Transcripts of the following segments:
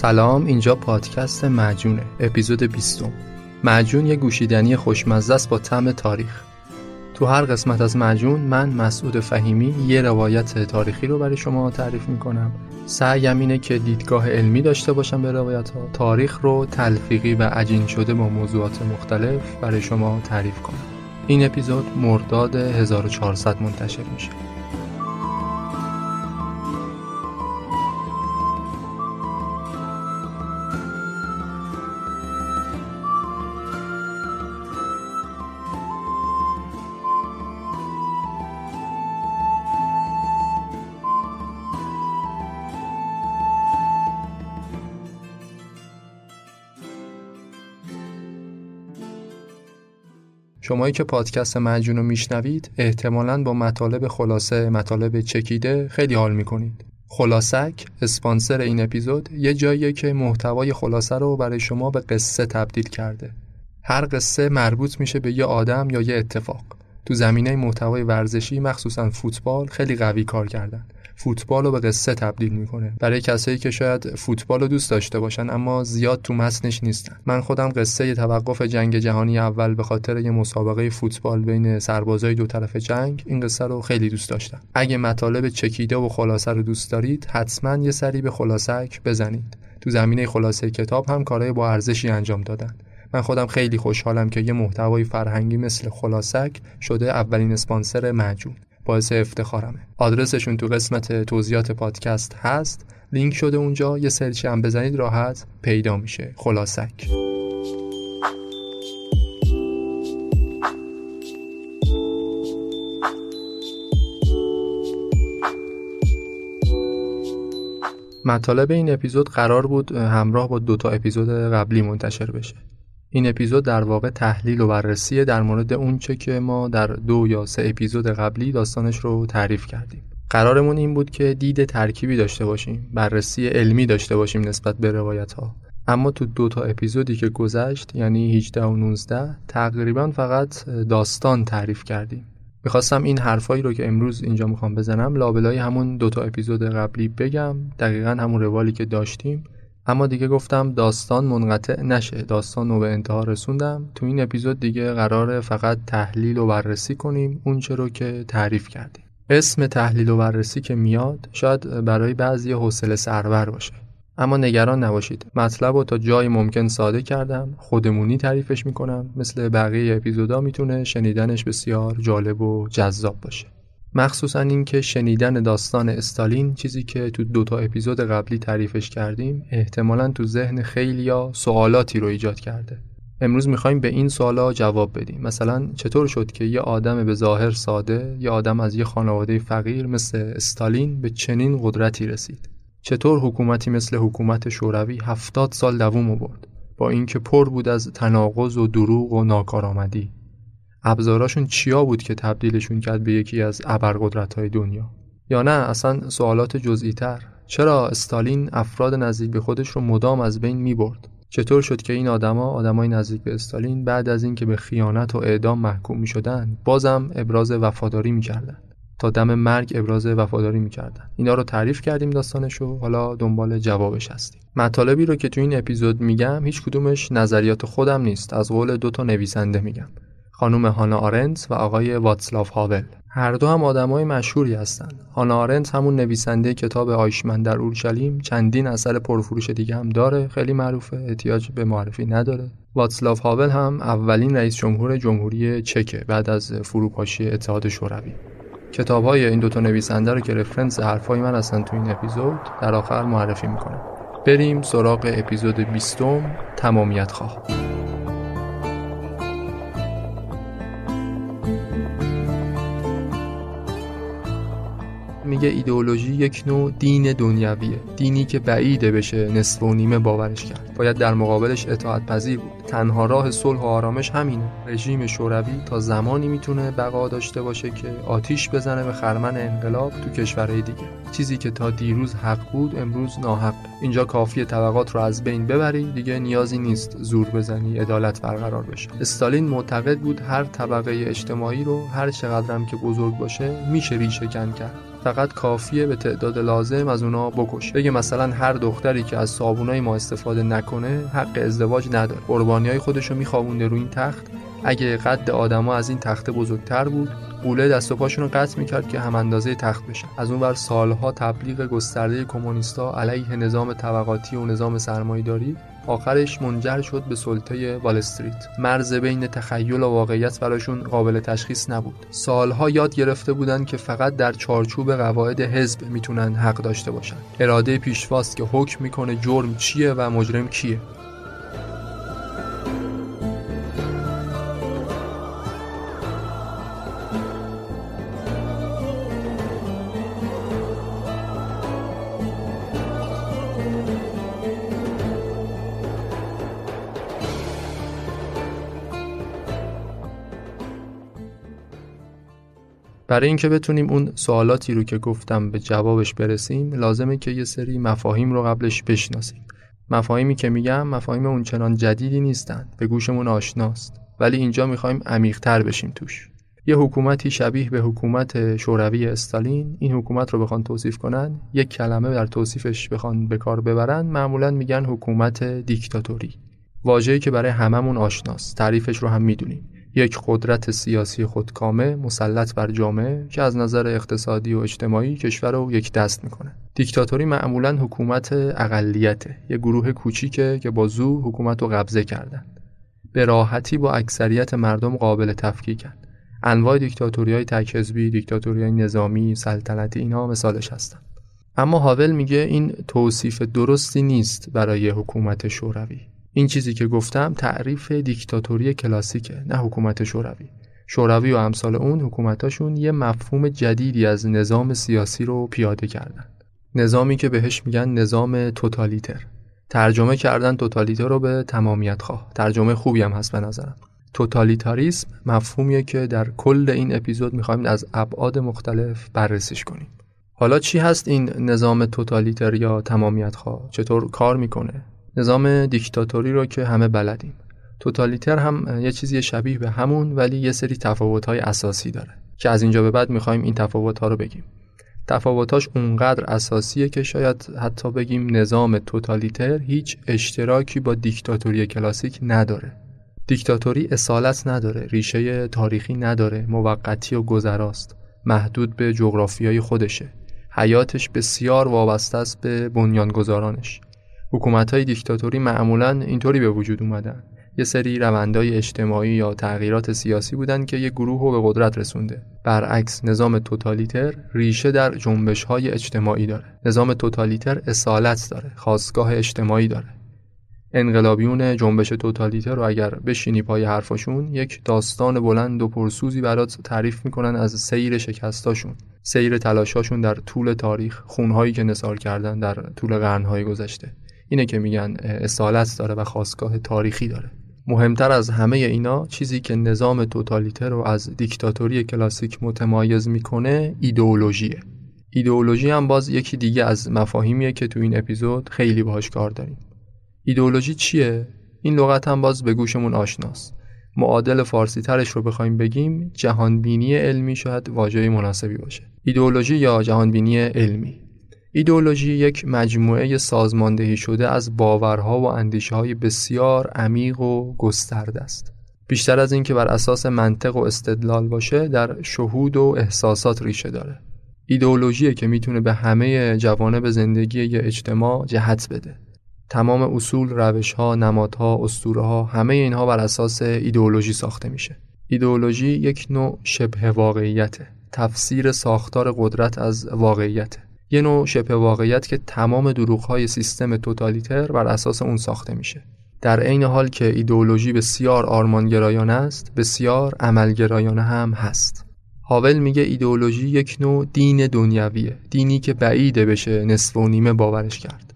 سلام اینجا پادکست معجونه اپیزود 20 معجون یه گوشیدنی خوشمزه است با طعم تاریخ. تو هر قسمت از معجون من مسعود فهیمی یه روایت تاریخی رو برای شما تعریف می‌کنم. سعیم اینه که دیدگاه علمی داشته باشم به روایت ها تاریخ رو تلفیقی و عجین شده با موضوعات مختلف برای شما تعریف کنم. این اپیزود مرداد 1400 منتشر میشه. شمایی که پادکست مجون رو میشنوید احتمالاً با مطالب خلاصه مطالب چکیده خیلی حال می‌کنید. خلاصک اسپانسر این اپیزود یه جاییه که محتوای خلاصه رو برای شما به قصه تبدیل کرده. هر قصه مربوط میشه به یه آدم یا یه اتفاق. تو زمینه محتوای ورزشی مخصوصا فوتبال خیلی قوی کار کردن. فوتبال رو به قصه تبدیل می‌کنه. برای کسایی که شاید فوتبال رو دوست داشته باشن اما زیاد تو متنش نیستن. من خودم قصه توقف جنگ جهانی اول به خاطر یه مسابقه فوتبال بین سربازای دو طرف جنگ این قصه رو خیلی دوست داشتم. اگه مطالب چکیده و خلاصه رو دوست دارید حتما یه سری به خلاصک بزنید. تو زمینه خلاصه کتاب هم کارهای با ارزشی انجام دادن. من خودم خیلی خوشحالم که یه محتوای فرهنگی مثل خلاصک شده اولین اسپانسر معجون. باعث افتخارمه. آدرسشون تو قسمت توضیحات پادکست هست. لینک شده اونجا. یه سرچی هم بزنید راحت پیدا میشه. خلاصک. مطالب این اپیزود قرار بود همراه با دوتا اپیزود قبلی منتشر بشه. این اپیزود در واقع تحلیل و بررسی در مورد اونچه که ما در دو یا سه اپیزود قبلی داستانش رو تعریف کردیم. قرارمون این بود که دید ترکیبی داشته باشیم بررسی علمی داشته باشیم نسبت به روایت ها اما تو دو تا اپیزودی که گذشت یعنی 18 و 19 تقریبا فقط داستان تعریف کردیم. می‌خواستم این حرفایی رو که امروز اینجا می‌خوام بزنم لابلای همون دو تا اپیزود قبلی بگم دقیقا همون روالی که داشتیم. اما دیگه گفتم داستان منقطع نشه. داستان رو به انتها رسوندم. تو این اپیزود دیگه قراره فقط تحلیل و بررسی کنیم اونچه رو که تعریف کردیم. اسم تحلیل و بررسی که میاد شاید برای بعضی حوصله سرور باشه. اما نگران نباشید. مطلب رو تا جای ممکن ساده کردم. خودمونی تعریفش می‌کنم. مثل بقیه اپیزودا می‌تونه شنیدنش بسیار جالب و جذاب باشه. مخصوصا اینکه شنیدن داستان استالین چیزی که تو دوتا اپیزود قبلی تعریفش کردیم احتمالا تو ذهن خیلیا سوالاتی رو ایجاد کرده. امروز می‌خوایم به این سوالا جواب بدیم. مثلا چطور شد که یه آدم به ظاهر ساده یه آدم از یه خانواده فقیر مثل استالین به چنین قدرتی رسید؟ چطور حکومتی مثل حکومت شوروی هفتاد سال دووم برد؟ با اینکه پر بود از تناقض و دروغ و ناکارآمدی. ابزاراشون چیا بود که تبدیلشون کرد به یکی از ابرقدرت های دنیا؟ یا نه اصلا سوالات جزئی تر چرا استالین افراد نزدیک به خودش رو مدام از بین می برد چطور شد که این آدما آدمای نزدیک به استالین بعد از اینکه به خیانت و اعدام محکوم می شدن بازم ابراز وفاداری می کردن. تا دم مرگ ابراز وفاداری می‌کردن اینا رو تعریف کردیم داستانشو حالا دنبال جوابش هستیم. مطالبی رو که تو این اپیزود میگم هیچ کدومش نظریات خودم نیست. از قول دو تا نویسنده میگم. خانم هانا آرنت و آقای واتسلاف هاول. هر دو هم آدمای مشهوری هستند. هانا آرنت همون نویسنده کتاب آیشمن در اورشلیم چندین اثر پرفروش دیگه هم داره خیلی معروفه احتیاج به معرفی نداره. واتسلاف هاول هم اولین رئیس جمهور جمهوری چکه بعد از فروپاشی اتحاد شوروی. کتاب این دوتا نویسنده رو که رفرنس حرفای من هستن تو این اپیزود در آخر معرفی می‌کنم. بریم سراغ اپیزود بیستم تمامیت خواه میگه ایدئولوژی یک نوع دین دنیویه دینی که بعیده بشه نصف و نیمه باورش کرد. باید در مقابلش اطاعت پذیر بود. تنها راه صلح و آرامش همینه. رژیم شوروی تا زمانی می‌تونه بقا داشته باشه که آتیش بزنه به خرمن انقلاب تو کشورهای دیگه. چیزی که تا دیروز حق بود امروز ناحق اینجا کافی طبقات رو از بین ببری دیگه نیازی نیست زور بزنی عدالت برقرار بشه. استالین معتقد بود هر طبقه اجتماعی رو هر چقدرم که بزرگ باشه میشه ریشه کن کرد. فقط کافیه به تعداد لازم از اونا بکش بگه مثلا هر دختری که از صابونای ما استفاده نکنه حق ازدواج نداره. قربانی های خودشو میخوابونده رو این تخت. اگه قد آدما از این تخته بزرگتر بود قوله دست و پاشون رو قطع می‌کرد که هم اندازه تخت بشن از اون بر سالها تبلیغ گسترده کمونیستا علیه نظام طبقاتی و نظام سرمایه‌داری آخرش منجر شد به سلطه وال استریت. مرز بین تخیل و واقعیت براشون قابل تشخیص نبود. سالها یاد گرفته بودند که فقط در چارچوب قواعد حزب می‌تونن حق داشته باشن. اراده پیشواست که حکم می‌کنه جرم چیه و مجرم کیه. برای اینکه بتونیم اون سوالاتی رو که گفتم به جوابش برسیم لازمه که یه سری مفاهیم رو قبلش بشناسیم. مفاهیمی که میگم مفاهیم اونچنان جدیدی نیستن. به گوشمون آشناست. ولی اینجا می‌خوایم عمیقتر بشیم توش. یه حکومتی شبیه به حکومت شوروی استالین این حکومت رو بخوان توصیف کنن یک کلمه در توصیفش بخوان به کار ببرن معمولا میگن حکومت دیکتاتوری. واژه‌ای که برای هممون آشناست. تعریفش رو هم می‌دونیم. یک قدرت سیاسی خودکامه مسلط بر جامعه که از نظر اقتصادی و اجتماعی کشور رو یک دست می‌کنه. دیکتاتوری معمولا حکومت اقلیته یک گروه کوچیکه که با زور حکومت رو قبضه کردن. به راحتی با اکثریت مردم قابل تفکیکن. انواع دیکتاتوری های تکحزبی دیکتاتوری های نظامی سلطنتی اینها مثالش هستن. اما هاول میگه این توصیف درستی نیست برای حکومت شوروی. این چیزی که گفتم تعریف دیکتاتوری کلاسیکه نه حکومت شوروی. شوروی و امثال اون حکومتاشون یه مفهوم جدیدی از نظام سیاسی رو پیاده کردن. نظامی که بهش میگن نظام توتالیتر. ترجمه کردن توتالیتر رو به تمامیت خواه. ترجمه خوبی هم هست به نظرم. توتالیتاریسم مفهومیه که در کل این اپیزود می‌خوایم از ابعاد مختلف بررسیش کنیم. حالا چی هست این نظام توتالیتر یا تمامیت خواه؟ چطور کار می‌کنه؟ نظام دیکتاتوری رو که همه بلدیم. توتالیتر هم یه چیزی شبیه به همون ولی یه سری تفاوت‌های اساسی داره که از اینجا به بعد می‌خوایم این تفاوت‌ها رو بگیم. تفاوتاش اونقدر اساسیه که شاید حتی بگیم نظام توتالیتر هیچ اشتراکی با دیکتاتوری کلاسیک نداره. دیکتاتوری اصالت نداره ریشه تاریخی نداره موقتی و گذراست محدود به جغرافیای خودشه. حیاتش بسیار وابسته است به بنیانگذارانش. حکومت های دیکتاتوری معمولا اینطوری به وجود اومدن. یه سری روندهای اجتماعی یا تغییرات سیاسی بودن که یه گروه رو به قدرت رسونده. برعکس نظام توتالیتر ریشه در جنبش های اجتماعی داره. نظام توتالیتر اصالت داره خواستگاه اجتماعی داره. انقلابیون جنبش توتالیتر رو اگر بشینی پای حرفاشون یک داستان بلند و پرسوزی برات تعریف می‌کنن از سیر شکستاشون. سیر تلاشاشون در طول تاریخ خونهایی که نثار کردن در طول قرنهای گذشته. اینه که میگن اصالت داره و خواستگاه تاریخی داره. مهمتر از همه اینا چیزی که نظام توتالیتر رو از دیکتاتوری کلاسیک متمایز می‌کنه ایدئولوژیه. ایدئولوژی هم باز یکی دیگه از مفاهیمیه که تو این اپیزود خیلی باهاش کار داریم. ایدئولوژی چیه؟ این لغت هم باز به گوشمون آشناست. معادل فارسی ترش رو بخوایم بگیم جهانبینی علمی شاید واژه مناسبی باشه. ایدئولوژی یا جهانبینی علمی؟ ایدئولوژی یک مجموعه سازماندهی شده از باورها و اندیشه های بسیار عمیق و گسترده است. بیشتر از اینکه بر اساس منطق و استدلال باشه در شهود و احساسات ریشه داره. ایدئولوژی که می‌تونه به همه جوانب زندگی یه اجتماع جهت بده. تمام اصول، روش ها، نمادها، اسطوره ها همه اینها بر اساس ایدئولوژی ساخته میشه. ایدئولوژی یک نوع شبه واقعیته. تفسیر ساختار قدرت از واقعیته. یه نوع شبه واقعیت که تمام دروغهای سیستم توتالیتر بر اساس اون ساخته میشه. در عین حال که ایدئولوژی بسیار آرمانگرایانه است بسیار عملگرایانه هم هست. هاول میگه ایدئولوژی یک نوع دین دنیویه دینی که بعیده بشه نصف و نیمه باورش کرد.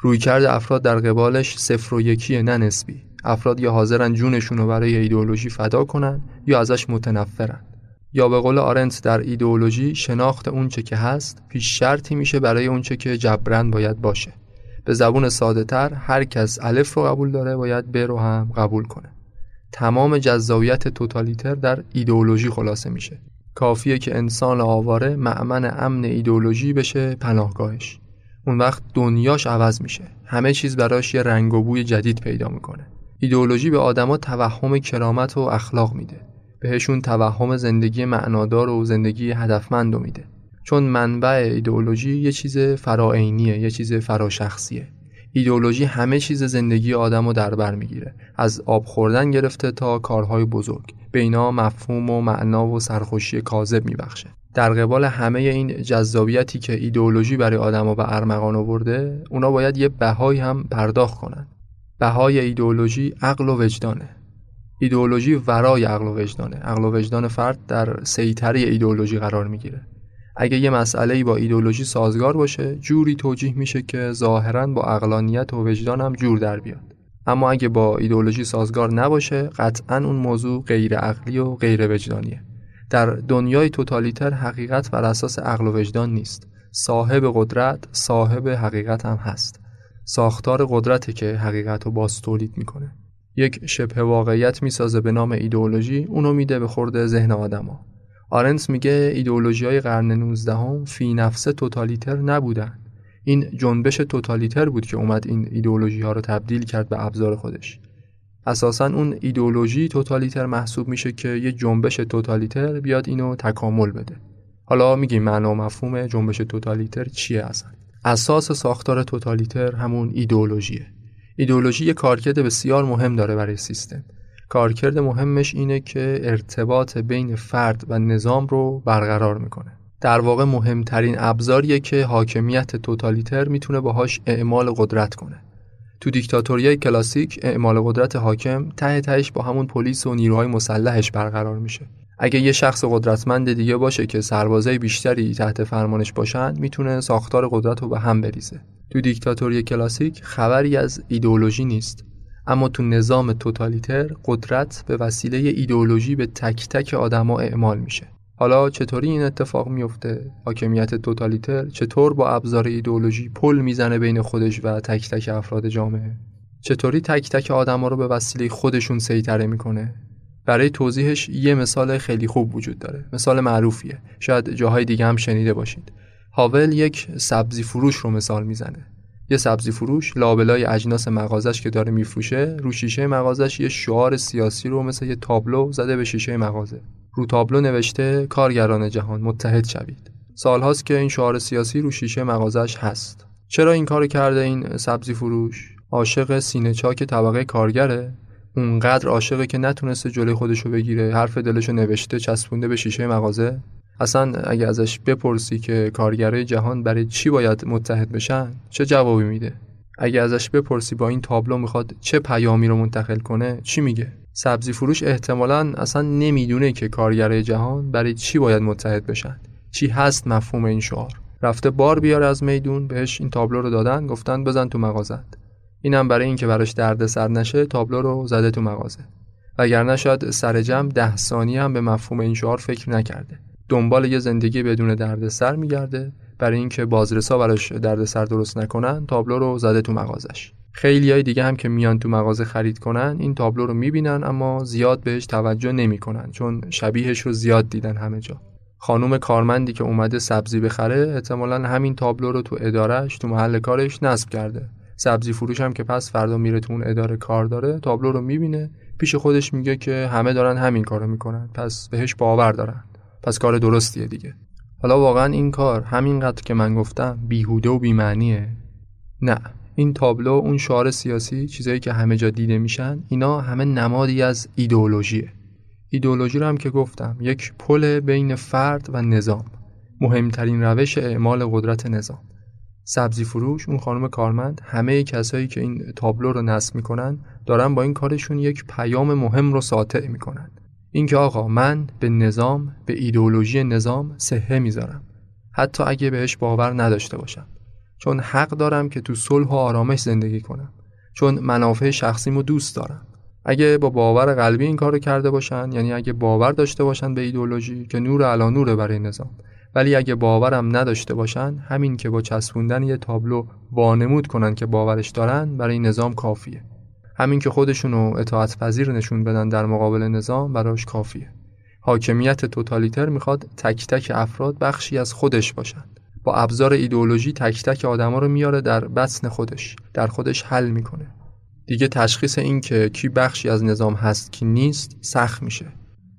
رویکرد افراد در قبالش صفر و یکی نه نسبی. افراد یا حاضرن جونشون رو برای ایدئولوژی فدا کنن یا ازش متنفرن. یا به قول آرنت در ایدئولوژی شناخت اونچه که هست پیش شرطی میشه برای اونچه که جبران باید باشه. به زبون ساده تر هر کس الف رو قبول داره باید ب رو هم قبول کنه. تمام جذابیت توتالیتر در ایدئولوژی خلاصه میشه. کافیه که انسان آواره معمن امن ایدئولوژی بشه پناهگاهش. اون وقت دنیاش عوض میشه. همه چیز براش یه رنگ و بوی جدید پیدا می‌کنه. ایدئولوژی به آدما توهم کرامت و اخلاق میده. بهشون توهم زندگی معنادار و زندگی هدفمند رو میده. چون منبع ایدئولوژی یه چیز فراعینیه یه چیز فراشخصیه. ایدئولوژی همه چیز زندگی آدم رو در بر می‌گیره. از آب خوردن گرفته تا کارهای بزرگ. به اینا مفهوم و معنا و سرخوشی کاذب میبخشه. در قبال همه این جذابیتی که ایدئولوژی برای آدما به ارمغان آورده اونا باید یه بهایی هم پرداخت کنن. بهای ایدئولوژی عقل و وجدانه. ایدئولوژی ورای عقل و وجدانه عقل و وجدان فرد در سیطره ایدئولوژی قرار می‌گیره. اگه یه مسئله با ایدئولوژی سازگار باشه جوری توجیه میشه که ظاهرا با عقلانیت و وجدان هم جور در بیاد. اما اگه با ایدئولوژی سازگار نباشه قطعا اون موضوع غیر عقلی و غیر وجدانیه. در دنیای توتالیتر حقیقت بر اساس عقل و وجدان نیست. صاحب قدرت صاحب حقیقت هم هست. ساختار قدرته که حقیقت رو باز تولید می‌کنه. یک شبه واقعیت می‌سازه به نام ایدئولوژی اونو میده به خورده ذهن آدما. آرنس میگه ایدئولوژی های قرن 19 هم فی نفسه توتالیتر نبودن. این جنبش توتالیتر بود که اومد این ایدئولوژی ها رو تبدیل کرد به ابزار خودش. اساسا اون ایدئولوژی توتالیتر محسوب میشه که یه جنبش توتالیتر بیاد اینو تکامل بده. حالا میگیم معنا و مفهوم جنبش توتالیتر چیه اصلا؟ اساس ساختار توتالیتر همون ایدئولوژیه. ایدئولوژی یه کارکرد بسیار مهم داره برای سیستم. کارکرد مهمش اینه که ارتباط بین فرد و نظام رو برقرار می‌کنه. در واقع مهمترین ابزاریه که حاکمیت توتالیتر می‌تونه باهاش اعمال قدرت کنه. تو دیکتاتوریای کلاسیک اعمال قدرت حاکم ته تهش با همون پلیس و نیروهای مسلحش برقرار میشه. اگه یه شخص قدرتمند دیگه باشه که سربازای بیشتری تحت فرمانش باشن می‌تونه ساختار قدرت رو به هم بریزه. تو دیکتاتوری کلاسیک خبری از ایدئولوژی نیست. اما تو نظام توتالیتر قدرت به وسیله ایدئولوژی به تک تک آدما اعمال میشه. حالا چطوری این اتفاق میفته؟ حاکمیت توتالیتر چطور با ابزار ایدئولوژی پل می‌زنه بین خودش و تک تک افراد جامعه؟ چطوری تک تک آدما رو به وسیله خودشون سیطره می‌کنه؟ برای توضیحش یه مثال خیلی خوب وجود داره. مثال معروفیه. شاید جاهای دیگه هم شنیده باشید. هاول یک سبزی فروش رو مثال می‌زنه. یه سبزی فروش لابلای اجناس مغازش که داره میفروشه رو شیشه مغازش یه شعار سیاسی رو مثل یه تابلو زده به شیشه مغازه. رو تابلو نوشته کارگران جهان متحد شوید. سالهاست که این شعار سیاسی رو شیشه مغازش هست. چرا این کار کرده این سبزی فروش؟ عاشق سینه چاک طبقه کارگره. اونقدر عاشقه که نتونسته جلوی خودشو بگیره حرف دلشو نوشته چسبونده به شیشه مغازه. اصلا اگه ازش بپرسی که کارگرای جهان برای چی باید متحد بشن چه جوابی میده؟ اگه ازش بپرسی با این تابلو می‌خواد چه پیامی رو منتقل کنه چی میگه؟ سبزی فروش احتمالا اصلا نمی‌دونه که کارگرای جهان برای چی باید متحد بشن. چی هست مفهوم این شعار؟ رفته بار بیاره از میدون بهش این تابلو رو دادن گفتن بزن تو مغازت. اینم برای اینکه براش دردسر نشه تابلو رو زده تو مغازه. وگرنه شاید سر جمع ده ثانیه هم به مفهوم این شعار فکر نکرده. دنبال یه زندگی بدون دردسر میگرده برای اینکه بازرسا براش دردسر درست نکنن تابلو رو زده تو مغازش. خیلی های دیگه هم که میان تو مغازه خرید کنن این تابلو رو می‌بینن اما زیاد بهش توجه نمی‌کنن چون شبیهش رو زیاد دیدن همه جا. خانوم کارمندی که اومده سبزی بخره احتمالا همین تابلو رو تو ادارش تو محل کارش نصب کرده. سبزی فروش هم که پس فردا میره تو اون اداره کار داره تابلو رو می‌بینه. پیش خودش میگه که همه دارن همین کارو می‌کنن. پس بهش باور دارن. پس کار درستیه دیگه. حالا واقعا این کار همینقدر که من گفتم بیهوده و بیمعنیه. نه این تابلو اون شعار سیاسی چیزایی که همه جا دیده میشن اینا همه نمادی از ایدئولوژیه. ایدئولوژی رو هم که گفتم یک پل بین فرد و نظام. مهمترین روش اعمال قدرت نظام. سبزی فروش اون خانم کارمند همه کسایی که این تابلو رو نصب می‌کنن دارن با این کارشون یک پیام مهم رو ساطع می‌کنن. اینکه آقا من به نظام به ایدئولوژی نظام سهه می‌ذارم. حتی اگه بهش باور نداشته باشم. چون حق دارم که تو صلح و آرامش زندگی کنم. چون منافع شخصیمو دوست دارم. اگه با باور قلبی این کارو کرده باشن یعنی اگه باور داشته باشن به ایدئولوژی که نور علا نوره برای نظام. ولی اگه باورم نداشته باشن همین که با چسبوندن یه تابلو وانمود کنن که باورش دارن برای نظام کافیه. همین که خودشونو اطاعت پذیر نشون بدن در مقابل نظام براش کافیه. حاکمیت توتالیتر می‌خواد تک تک افراد بخشی از خودش باشن. با ابزار ایدئولوژی تک تک آدما رو میاره در بطن خودش در خودش حل می‌کنه. دیگه تشخیص این که کی بخشی از نظام هست کی نیست سخت میشه.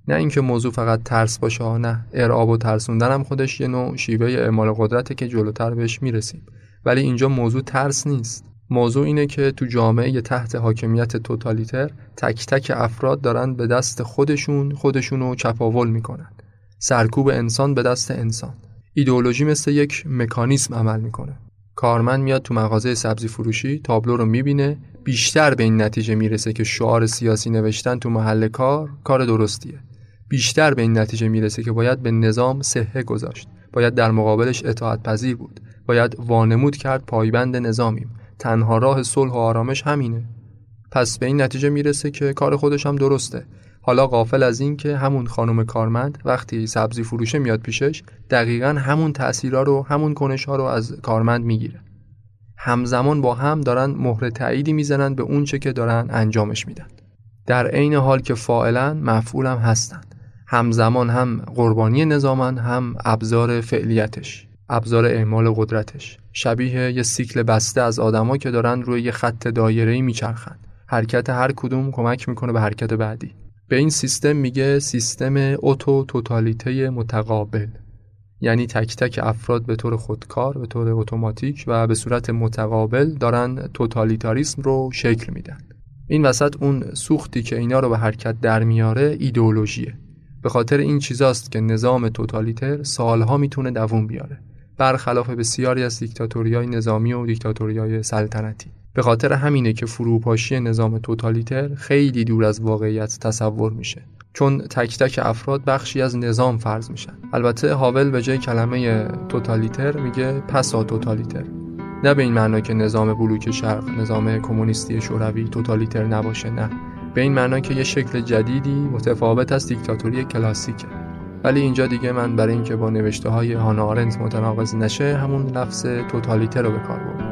نه اینکه موضوع فقط ترس باشه نه ارعاب و ترسوندن هم خودش یه نوع شیوه اعمال قدرته که جلوتر بهش می‌رسیم. ولی اینجا موضوع ترس نیست. موضوع اینه که تو جامعه تحت حاکمیت توتالیتر تک تک افراد دارن به دست خودشون خودشونو چپاول می‌کنن. سرکوب انسان به دست انسان. ایدئولوژی مثل یک مکانیسم عمل می‌کنه. کارمند میاد تو مغازه سبزی فروشی تابلو رو می‌بینه بیشتر به این نتیجه می‌رسه که شعار سیاسی نوشتن تو محل کار کار درستیه. بیشتر به این نتیجه می‌رسه که باید به نظام صحه گذاشت. باید در مقابلش اطاعت پذیر بود. باید وانمود کرد پایبند نظامیم. تنها راه صلح و آرامش همینه. پس به این نتیجه می‌رسه که کار خودش هم درسته. حالا غافل از این که همون خانم کارمند وقتی سبزی فروشه میاد پیشش دقیقا همون تأثیرها رو همون کنش ها رو از کارمند می‌گیره. همزمان با هم دارن مهر تأییدی می‌زنن به اونچه که دارن انجامش میدن. در عین حال که فاعلا مفعولم هستن. همزمان هم قربانی نظامن هم ابزار فعلیتش. ابزار اعمال قدرتش. شبیه یه سیکل بسته از آدما که دارن روی یه خط دایره‌ای میچرخن. حرکت هر کدوم کمک می‌کنه به حرکت بعدی. به این سیستم میگه سیستم اوتو توتالیته متقابل. یعنی تک تک افراد به طور خودکار به طور اتوماتیک و به صورت متقابل دارن توتالیتاریسم رو شکل میدن. این وسط اون سوختی که اینا رو به حرکت در میاره ایدئولوژیه. به خاطر این چیزاست که نظام توتالیتر سالها می‌تونه دووم بیاره. برخلاف بسیاری از دیکتاتوریای نظامی و دیکتاتوریای سلطنتی. به خاطر همینه که فروپاشی نظام توتالیتر خیلی دور از واقعیت تصور میشه. چون تک تک افراد بخشی از نظام فرض میشن. البته هاول به جای کلمه توتالیتر میگه پسا توتالیتر. نه به این معنا که نظام بلوک شرق نظام کمونیستی شوروی توتالیتر نباشه نه. به این معنا که یه شکل جدیدی متفاوت از دیکتاتوری کلاسیکه. ولی اینجا دیگه من برای اینکه با نوشته های هانا آرنت متناقض نشه همون لفظ توتالیتر رو به کار بردم.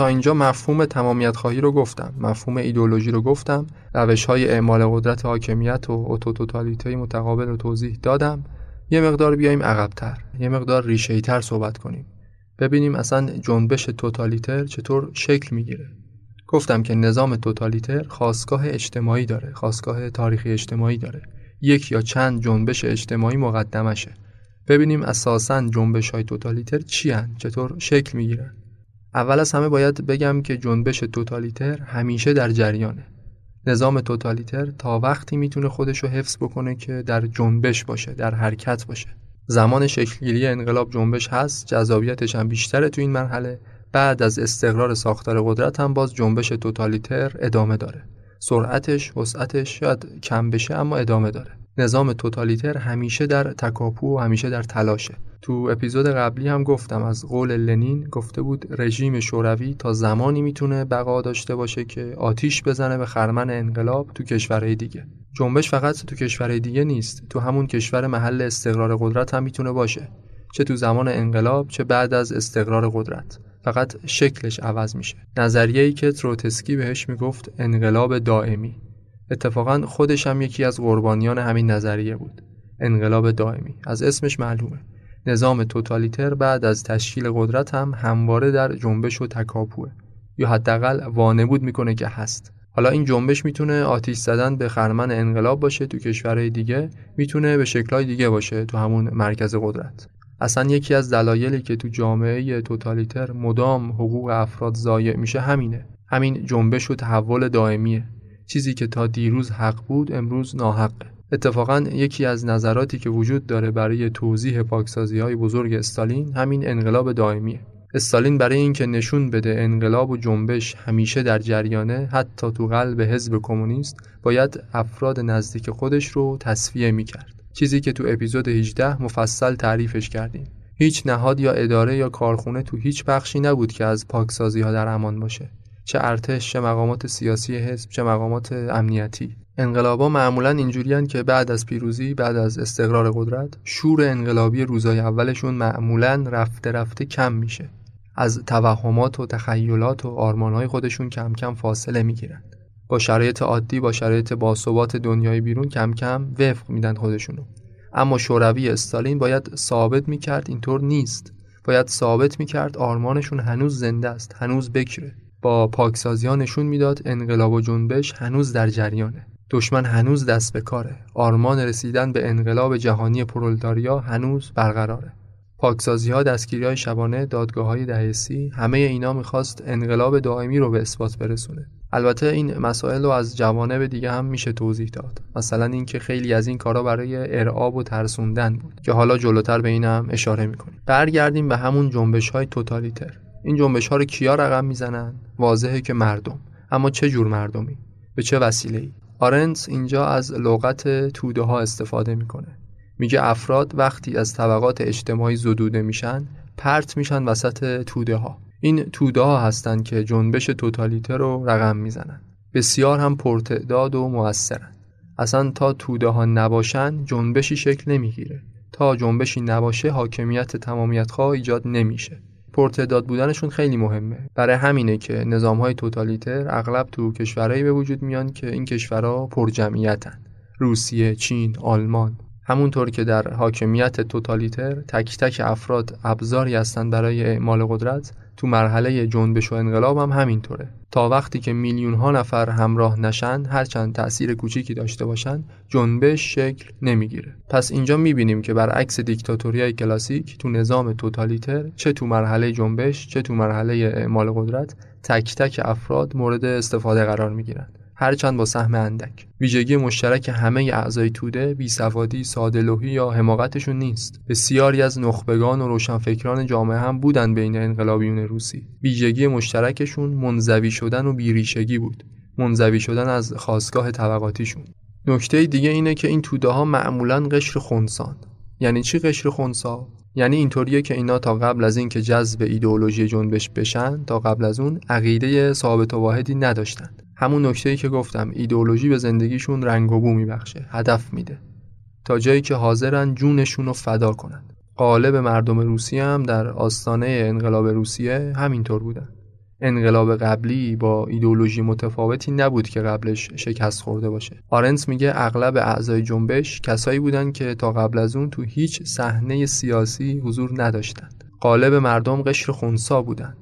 تا اینجا مفهوم تمامیت خواهی رو گفتم مفهوم ایدولوژی رو گفتم روش های اعمال قدرت حاکمیت و اتوتوتالیته متقابل رو توضیح دادم. یه مقدار بیایم عقبتر یه مقدار ریشه تر صحبت کنیم. ببینیم اصلا جنبش توتالیتر چطور شکل می‌گیره. گفتم که نظام توتالیتر خواستگاه اجتماعی داره خواستگاه تاریخی اجتماعی داره. یک یا چند جنبش اجتماعی مقدمشه. ببینیم اساسا جنبش های توتالیتر چی هن؟ چطور شکل می‌گیرن. اول از همه باید بگم که جنبش توتالیتر همیشه در جریانه. نظام توتالیتر تا وقتی می‌تونه خودش رو حفظ بکنه که در جنبش باشه در حرکت باشه. زمان شکلگیری انقلاب جنبش هست جذابیتش هم بیشتره تو این مرحله. بعد از استقرار ساختار قدرت هم باز جنبش توتالیتر ادامه داره. سرعتش وسعتش شاید کم بشه اما ادامه داره. نظام توتالیتر همیشه در تکاپو و همیشه در تلاشه. تو اپیزود قبلی هم گفتم از قول لنین گفته بود رژیم شوروی تا زمانی می‌تونه بقا داشته باشه که آتیش بزنه به خرمن انقلاب تو کشورهای دیگه. جنبش فقط تو کشورهای دیگه نیست تو همون کشور محل استقرار قدرت هم می‌تونه باشه. چه تو زمان انقلاب چه بعد از استقرار قدرت. فقط شکلش عوض میشه. نظریه‌ای که تروتسکی بهش می‌گفت انقلاب دائمی. اتفاقا خودش هم یکی از قربانیان همین نظریه بود. انقلاب دائمی. از اسمش معلومه. نظام توتالیتر بعد از تشکیل قدرت هم همواره در جنبش و تکاپوه. یا حداقل وانمود می‌کنه که هست. حالا این جنبش می‌تونه آتیش زدن به خرمن انقلاب باشه تو کشورهای دیگه می‌تونه به شکلهای دیگه باشه تو همون مرکز قدرت. اصلا یکی از دلایلی که تو جامعه توتالیتر مدام حقوق افراد ضایع میشه همینه. همین جنبش و تحول دائمیه. چیزی که تا دیروز حق بود امروز ناحقه اتفاقا یکی از نظراتی که وجود داره برای توضیح پاکسازی های بزرگ استالین همین انقلاب دائمیه. استالین برای اینکه نشون بده انقلاب و جنبش همیشه در جریانه حتی تو قلب حزب کمونیست باید افراد نزدیک خودش رو تصفیه می‌کرد. چیزی که تو اپیزود 18 مفصل تعریفش کردیم. هیچ نهاد یا اداره یا کارخونه تو هیچ بخشی نبود که از پاکسازی ها در امان باشه. چه ارتش چه مقامات سیاسی حزب چه مقامات امنیتی. انقلابا معمولا اینجوریان که بعد از پیروزی بعد از استقرار قدرت شور انقلابی روزای اولشون معمولا رفته رفته کم میشه. از توهمات و تخیلات و آرمانهای خودشون کم کم فاصله می‌گیرن. با شرایط عادی با شرایط باثبات دنیای بیرون کم کم وفق میدن خودشونو. اما شوروی استالین باید ثابت می‌کرد اینطور نیست. باید ثابت می‌کرد آرمانشون هنوز زنده است هنوز بکره. با پاکسازی نشون می‌داد انقلاب و جنبش هنوز در جریانه. دشمن هنوز دست به کاره. آرمان رسیدن به انقلاب جهانی پرولتاریا هنوز برقراره. پاکسازی ها دستگیری های شبانه دادگاه های دهیسی همه اینا می‌خواست انقلاب دائمی رو به اثبات برسونه. البته این مسائل رو از جوانب دیگه هم میشه توضیح داد. مثلا اینکه خیلی از این کارا برای ارعاب و ترسوندن بود که حالا جلوتر به این هم اشاره می‌کنیم. برگردیم به همون جنبش های توتالیتر. این جنبش ها رو کیا رقم می‌زنن؟ واضحه که مردم. اما چه جور مردمی؟ به چه وسیله ای اینجا از لغت توده ها استفاده می‌کنه. میگه افراد وقتی از طبقات اجتماعی زدوده میشن پرت میشن وسط توده ها این توده ها هستند که جنبش توتالیته رو رقم می‌زنن. بسیار هم پرتعداد و موثرن. اصلا تا توده ها نباشن جنبشی شکل نمی‌گیره. تا جنبشی نباشه حاکمیت تمامیت خواه ایجاد نمیشه. پرتعداد بودنشون خیلی مهمه. برای همینه که نظام های توتالیتر اغلب تو کشورهایی به وجود میان که این کشورها پرجمعیتن. روسیه، چین، آلمان. همونطور که در حاکمیت توتالیتر تک تک افراد ابزاری هستند برای اعمال قدرت تو مرحله جنبش و انقلاب هم همینطوره. تا وقتی که میلیون ها نفر همراه نشن هرچند تأثیر کوچیکی داشته باشن جنبش شکل نمی‌گیره. پس اینجا می‌بینیم که برعکس دیکتاتوری کلاسیک تو نظام توتالیتر چه تو مرحله جنبش چه تو مرحله اعمال قدرت تک تک افراد مورد استفاده قرار می‌گیرند هرچند با سهم اندک. ویژگی مشترک همه اعضای توده بیسوادی سادلوهی یا حماقتشون نیست. بسیاری از نخبگان و روشنفکران جامعه هم بودن بین انقلابیون روسی. ویژگی مشترکشون منزوی شدن و بیریشگی بود. منزوی شدن از خواستگاه طبقاتیشون. نکته دیگه اینه که این توده ها معمولا قشر خونسان. یعنی چی قشر خونسا؟ یعنی اینطوریه که اینا تا قبل از اینکه جذب ایدئولوژی جنبش بشن تا قبل از اون عقیده ثابت و واحدی نداشتند همون نکته ای که گفتم ایدئولوژی به زندگیشون رنگ و بو میبخشه هدف میده. تا جایی که حاضرن جونشون رو فدا کنند قالب مردم روسیه هم در آستانه انقلاب روسیه همینطور بودن. انقلاب قبلی با ایدولوژی متفاوتی نبود که قبلش شکست خورده باشه. آرنس میگه اغلب اعضای جنبش کسایی بودن که تا قبل از اون تو هیچ صحنه سیاسی حضور نداشتند. قالب مردم قشر خونسا بودند.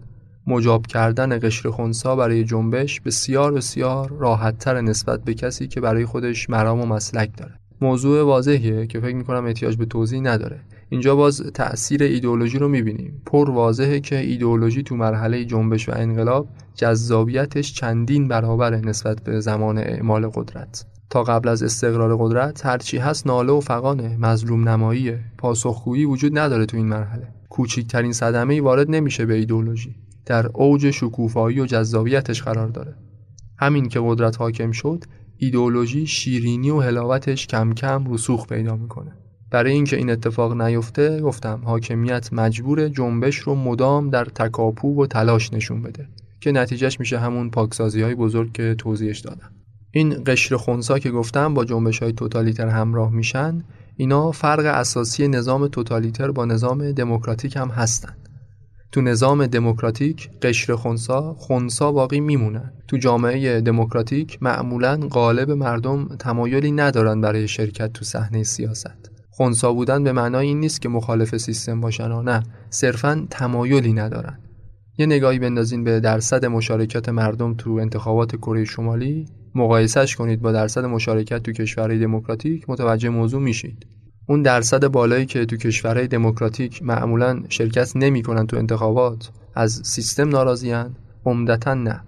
مجاب کردن قشر خونسا برای جنبش بسیار بسیار راحتتر نسبت به کسی که برای خودش مرام و مسلک داره. موضوع واضحیه که فکر می‌کنم احتیاج به توضیح نداره. اینجا باز تأثیر ایدئولوژی رو می‌بینیم. پر واضحه که ایدئولوژی تو مرحله جنبش و انقلاب جذابیتش چندین برابر نسبت به زمان اعمال قدرت. تا قبل از استقرار قدرت هرچی هست ناله و فقانه مظلوم نماییه. پاسخگویی وجود نداره تو این مرحله. کوچکترین صدمه وارد نمیشه به ایدئولوژی. در اوج شکوفایی و جذابیتش قرار داره. همین که قدرت حاکم شد ایدئولوژی شیرینی و هلاوتش کم کم رسوخ پیدا می‌کنه. برای اینکه این اتفاق نیفته گفتم حاکمیت مجبور جنبش رو مدام در تکاپو و تلاش نشون بده که نتیجهش میشه همون پاکسازی های بزرگ که توضیحش دادم. این قشر خونسا که گفتم با جنبش های توتالیتر همراه میشن اینا فرق اساسی نظام توتالیتر با نظام دموکراتیک هم هستند تو نظام دموکراتیک قشر خونسا خونسا باقی میمونن. تو جامعه دموکراتیک معمولا غالب مردم تمایلی ندارن برای شرکت تو صحنه سیاست. خونسا بودن به معنای این نیست که مخالف سیستم باشن و نه. صرفا تمایلی ندارن. یه نگاهی بندازین به درصد مشارکت مردم تو انتخابات کره شمالی. مقایسهش کنید با درصد مشارکت تو کشورهای دموکراتیک. متوجه موضوع میشید. اون درصد بالایی که تو کشورهای دموکراتیک معمولا شرکت نمی‌کنن تو انتخابات از سیستم ناراضیان عمدتا نه.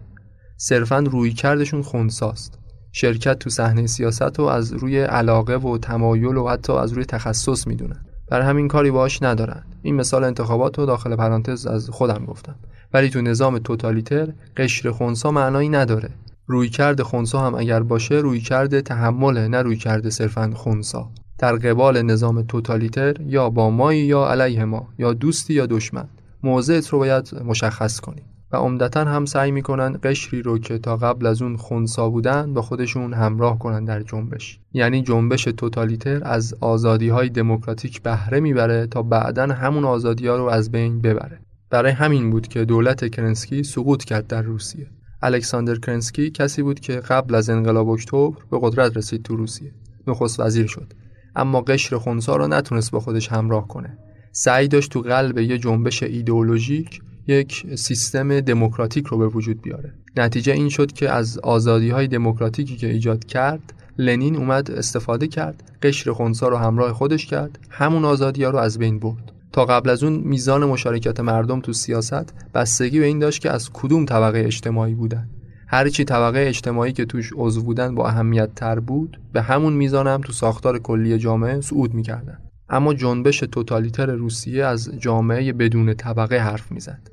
صرفا روی کردشون خونساست. شرکت تو صحنه سیاست رو از روی علاقه و تمایل و حتی از روی تخصص می‌دونن. بر همین کاری باش ندارن. این مثال انتخابات رو داخل پرانتز از خودم گفتم. ولی تو نظام توتالیتر قشر خونسا معنایی نداره. روی کرد خونسا هم اگر باشه روی کرد تحمله نه روی کرد صرفا خونسا. در قبال نظام توتالیتر یا با مایی یا علیه ما یا دوستی یا دشمن. موضعت رو باید مشخص کنی و عمدتا هم سعی می‌کنن قشری رو که تا قبل از اون خونسا بودن با خودشون همراه کنن در جنبش. یعنی جنبش توتالیتر از آزادی های دموکراتیک بهره می‌بره تا بعدا همون آزادی ها رو از بین ببره. برای همین بود که دولت کرنسکی سقوط کرد در روسیه. الکساندر کرنسکی کسی بود که قبل از انقلاب اکتبر به قدرت رسید تو روسیه. نخست وزیر شد. اما قشر خونسا رو نتونست با خودش همراه کنه. سعی داشت تو قلب یه جنبش ایدئولوژیک یک سیستم دموکراتیک رو به وجود بیاره. نتیجه این شد که از آزادی های دموکراتیکی که ایجاد کرد لنین اومد استفاده کرد قشر خونسا رو همراه خودش کرد همون آزادی ها رو از بین برد. تا قبل از اون میزان مشارکت مردم تو سیاست بستگی به این داشت که از کدوم طبقه اجتماعی بودن. هرچی طبقه اجتماعی که توش عضو بودن با اهمیت تر بود به همون میزان هم تو ساختار کلی جامعه صعود می‌کردن. اما جنبش توتالیتر روسیه از جامعه بدون طبقه حرف می‌زد.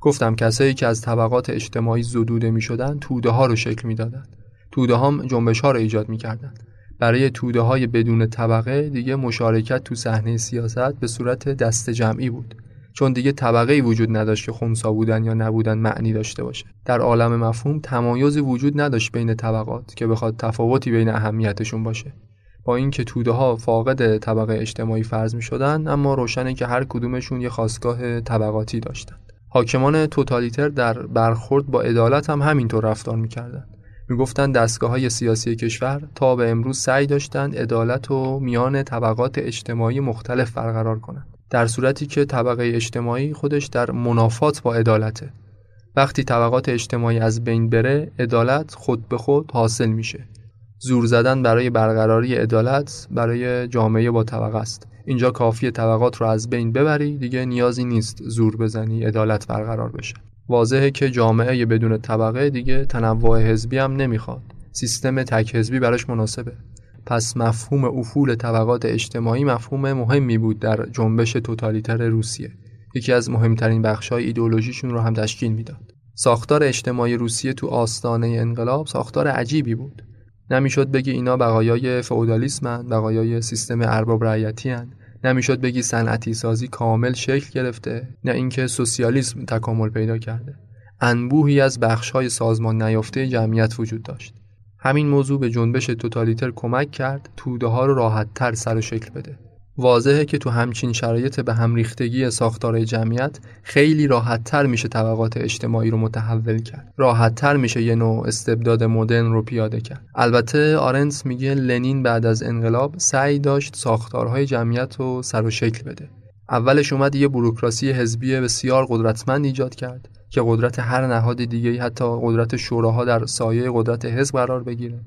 گفتم کسایی که از طبقات اجتماعی زدوده می‌شدن توده ها رو شکل می‌دادند. توده هم جنبش ها رو ایجاد می‌کردند. برای توده های بدون طبقه دیگه مشارکت تو صحنه سیاست به صورت دست جمعی بود. چون دیگه طبقه وجود نداشت که خونسا بودن یا نبودن معنی داشته باشه. در عالم مفهوم تمایزی وجود نداشت بین طبقات که بخواد تفاوتی بین اهمیتشون باشه. با اینکه توده ها فاقد طبقه اجتماعی فرض می شدن اما روشنه که هر کدومشون یه خواستگاه طبقاتی داشتند حاکمان توتالیتر در برخورد با عدالت هم همینطور رفتار می‌کردند می‌گفتند دستگاه های سیاسی کشور تا به امروز سعی داشتند عدالت و میان طبقات اجتماعی مختلف برقرار کنند. در صورتی که طبقه اجتماعی خودش در منافات با عدالته. وقتی طبقات اجتماعی از بین بره عدالت خود به خود حاصل میشه. زور زدن برای برقراری عدالت برای جامعه با طبقه است. اینجا کافی طبقات رو از بین ببری دیگه نیازی نیست زور بزنی عدالت برقرار بشه. واضحه که جامعه بدون طبقه دیگه تنوع حزبی هم نمی‌خواد. سیستم تک حزبی براش مناسبه. پس مفهوم افول طبقات اجتماعی مفهوم مهمی بود در جنبش توتالیتر روسیه. یکی از مهمترین بخش‌های ایدولوژیشون رو هم تشکیل می‌داد. ساختار اجتماعی روسیه تو آستانه انقلاب ساختار عجیبی بود. نمی‌شد بگی اینا بقایای فئودالیسمن بقایای سیستم ارباب رعیتی نمی‌شد بگی صنعتی سازی کامل شکل گرفته نه اینکه سوسیالیسم تکامل پیدا کرده. انبوهی از بخش‌های سازمان نیافته جمعیت وجود داشت. همین موضوع به جنبش توتالیتر کمک کرد توده ها رو راحت تر سر و شکل بده. واضحه که تو همچین شرایط به هم ریختگی ساختار جمعیت خیلی راحتتر میشه طبقات اجتماعی رو متحول کرد. راحتتر میشه یه نوع استبداد مدرن رو پیاده کرد. البته آرنس میگه لنین بعد از انقلاب سعی داشت ساختارهای جمعیت رو سر و شکل بده. اولش اومد یه بروکراسی حزبی بسیار قدرتمند ایجاد کرد. که قدرت هر نهاد دیگه حتی قدرت شوراها در سایه قدرت حزب قرار بگیره.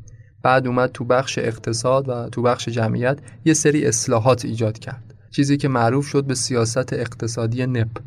بعد اومد تو بخش اقتصاد و تو بخش جمعیت یه سری اصلاحات ایجاد کرد. چیزی که معروف شد به سیاست اقتصادی نپ.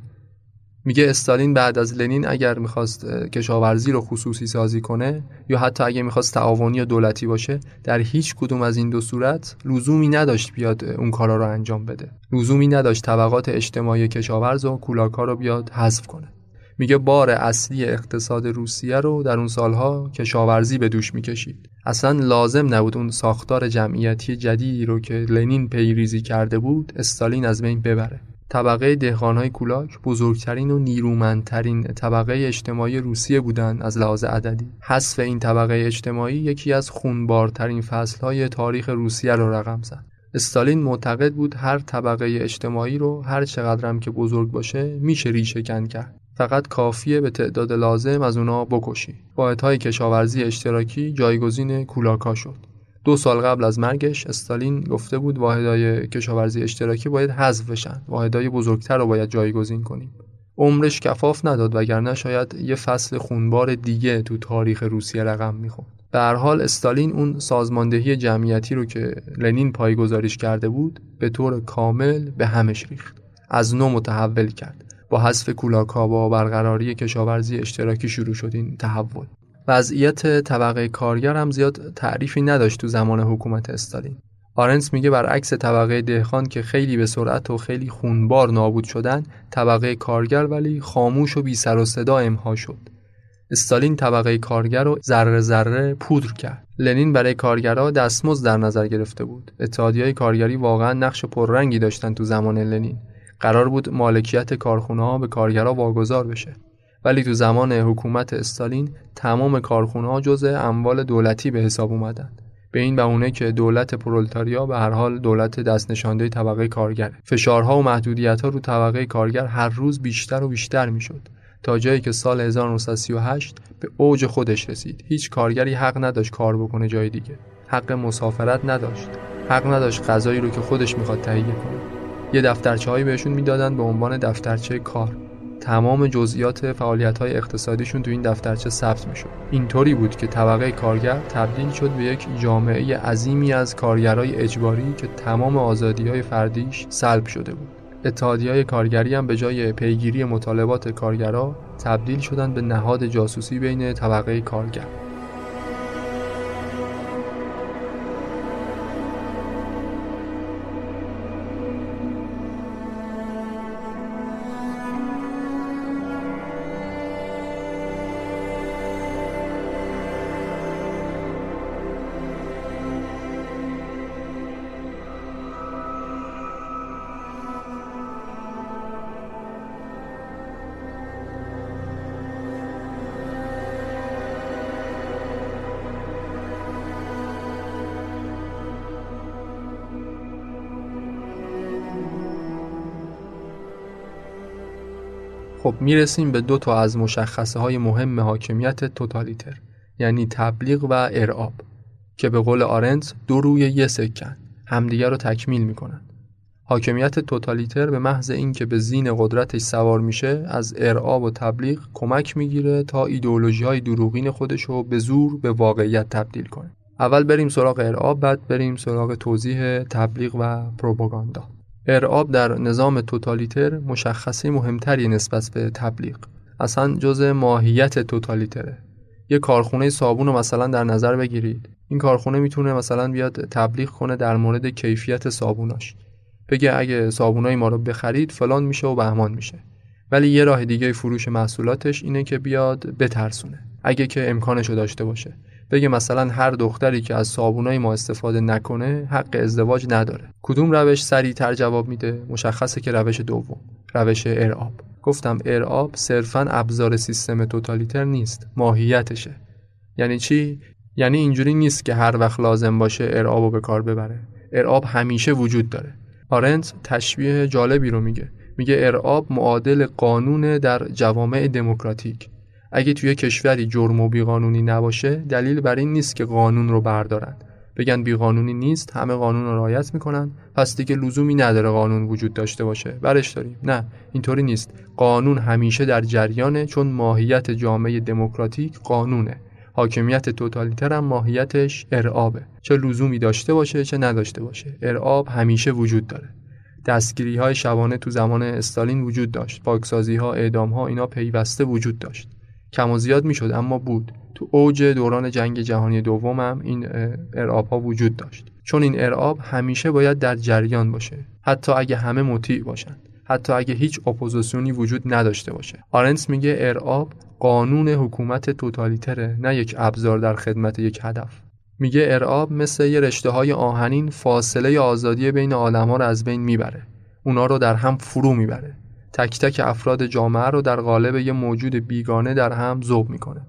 میگه استالین بعد از لنین اگر می‌خواست کشاورزی رو خصوصی سازی کنه یا حتی اگه می‌خواست تعاونی یا دولتی باشه در هیچ کدوم از این دو صورت لزومی نداشت بیاد اون کارا رو انجام بده. لزومی نداشت طبقات اجتماعی کشاورز و کولاکا رو بیاد حذف کنه. میگه بار اصلی اقتصاد روسیه رو در اون سالها کشاورزی به دوش می‌کشید. اصلا لازم نبود اون ساختار جمعیتی جدیدی رو که لنین پیریزی کرده بود استالین از بین ببره. طبقه دهقانهای کولاک بزرگترین و نیرومندترین طبقه اجتماعی روسیه بودند از لحاظ عددی. حذف این طبقه اجتماعی یکی از خونبارترین فصلهای تاریخ روسیه رو رقم زد. استالین معتقد بود هر طبقه اجتماعی رو هر چقدرم که بزرگ باشه میشه ریشه کن کرد. فقط کافیه به تعداد لازم از اونا بکشی. واحدهای کشاورزی اشتراکی جایگزین کولاکا شد. دو سال قبل از مرگش استالین گفته بود واحدهای کشاورزی اشتراکی باید حذف بشن. واحدهای بزرگتر رو باید جایگزین کنیم. عمرش کفاف نداد وگرنه شاید یه فصل خونبار دیگه تو تاریخ روسیه رقم می‌خورد. به هر حال استالین اون سازماندهی جمعیتی رو که لنین پایگذاریش کرده بود به طور کامل به همش ریخت. از نو متحول کرد. با حذف کولاکا با برقراری کشاورزی اشتراکی شروع شد این تحول. وضعیت طبقه کارگر هم زیاد تعریفی نداشت تو زمان حکومت استالین. آرنس میگه برعکس طبقه دهخان که خیلی به سرعت و خیلی خونبار نابود شدن طبقه کارگر ولی خاموش و بی سر و صدا امها شد. استالین طبقه کارگر رو ذره ذره پودر کرد. لنین برای کارگرها دستمزد در نظر گرفته بود. اتحادیه کارگری واقعا نقش پررنگی داشتن تو زمان لنین. قرار بود مالکیت کارخونه ها به کارگرها واگذار بشه. ولی تو زمان حکومت استالین تمام کارخونه ها جزء اموال دولتی به حساب اومدن. به این بهونه که دولت پرولتاریا به هر حال دولت دست نشانده طبقه کارگر. فشارها و محدودیت ها رو طبقه کارگر هر روز بیشتر و بیشتر می‌شد. تا جایی که سال 1938 به اوج خودش رسید. هیچ کارگری حق نداشت کار بکنه جای دیگه. حق مسافرت نداشت. حق نداشت غذایی رو که خودش می‌خواد تهیه کنه. یه دفترچه هایی بهشون می‌دادن به عنوان دفترچه کار. تمام جزئیات فعالیت های اقتصادیشون تو این دفترچه ثبت می‌شد. اینطوری بود که طبقه کارگر تبدیل شد به یک جامعه عظیمی از کارگرای اجباری که تمام آزادی های فردیش سلب شده بود. اتحادی های کارگری هم به جای پیگیری مطالبات کارگرا تبدیل شدن به نهاد جاسوسی بین طبقه کارگر. خب می‌رسیم به دو تا از مشخصه های مهم حاکمیت توتالیتر یعنی تبلیغ و ارعاب که به قول آرنت دو روی یه سکن همدیگر رو تکمیل می‌کنن. حاکمیت توتالیتر به محض اینکه به زین قدرتش سوار میشه از ارعاب و تبلیغ کمک می‌گیره تا ایدئولوژی های دروغین خودش رو به زور به واقعیت تبدیل کنه. اول بریم سراغ ارعاب بعد بریم سراغ توضیح تبلیغ و پروپاگاندا. ارعاب در نظام توتالیتر مشخصه مهمتری نسبت به تبلیغ اصلا جزء ماهیت توتالیتره. یه کارخونه صابون رو مثلا در نظر بگیرید. این کارخونه می‌تونه مثلا بیاد تبلیغ کنه در مورد کیفیت صابوناش. بگه اگه صابونای ما رو بخرید فلان میشه و بهمان میشه. ولی یه راه دیگه فروش محصولاتش اینه که بیاد بترسونه. اگه که امکانشو داشته باشه. بگه مثلا هر دختری که از صابونای ما استفاده نکنه حق ازدواج نداره. کدوم روش سریعتر جواب میده؟ مشخصه که روش دوم روش ارعاب. گفتم ارعاب صرفا ابزار سیستم توتالیتر نیست ماهیتشه. یعنی چی؟ یعنی اینجوری نیست که هر وقت لازم باشه ارعابو به کار ببره. ارعاب همیشه وجود داره. آرنت تشبیه جالبی رو میگه. میگه ارعاب معادل قانون در جوامع دموکراتیک. اگه توی کشوری جرم و بیقانونی نباشه دلیل بر این نیست که قانون رو بردارن. بگن بیقانونی نیست همه قانون رو رعایت می‌کنن پس دیگه لزومی نداره قانون وجود داشته باشه. برش داریم. نه اینطوری نیست. قانون همیشه در جریانه چون ماهیت جامعه دموکراتیک قانونه. حاکمیت توتالیتر هم ماهیتش ارعابه. چه لزومی داشته باشه چه نداشته باشه. ارعاب همیشه وجود داره. دستگیری های شبانه تو زمان استالین وجود داشت. پاکسازی ها اعدام ها اینا پیوسته وجود داشت. کم و زیاد می‌شد اما بود. تو اوج دوران جنگ جهانی دوم هم این ارعاب ها وجود داشت. چون این ارعاب همیشه باید در جریان باشه. حتی اگه همه مطیع باشن حتی اگه هیچ اپوزیسیونی وجود نداشته باشه. آرنت میگه ارعاب قانون حکومت توتالیتره نه یک ابزار در خدمت یک هدف. میگه ارعاب مثل یه رشته های آهنین فاصله آزادی بین آدم ها رو از بین می‌بره. اونا رو در هم فرو می‌بره. تک تک افراد جامعه رو در قالب یه موجود بیگانه در هم ذوب می‌کنه.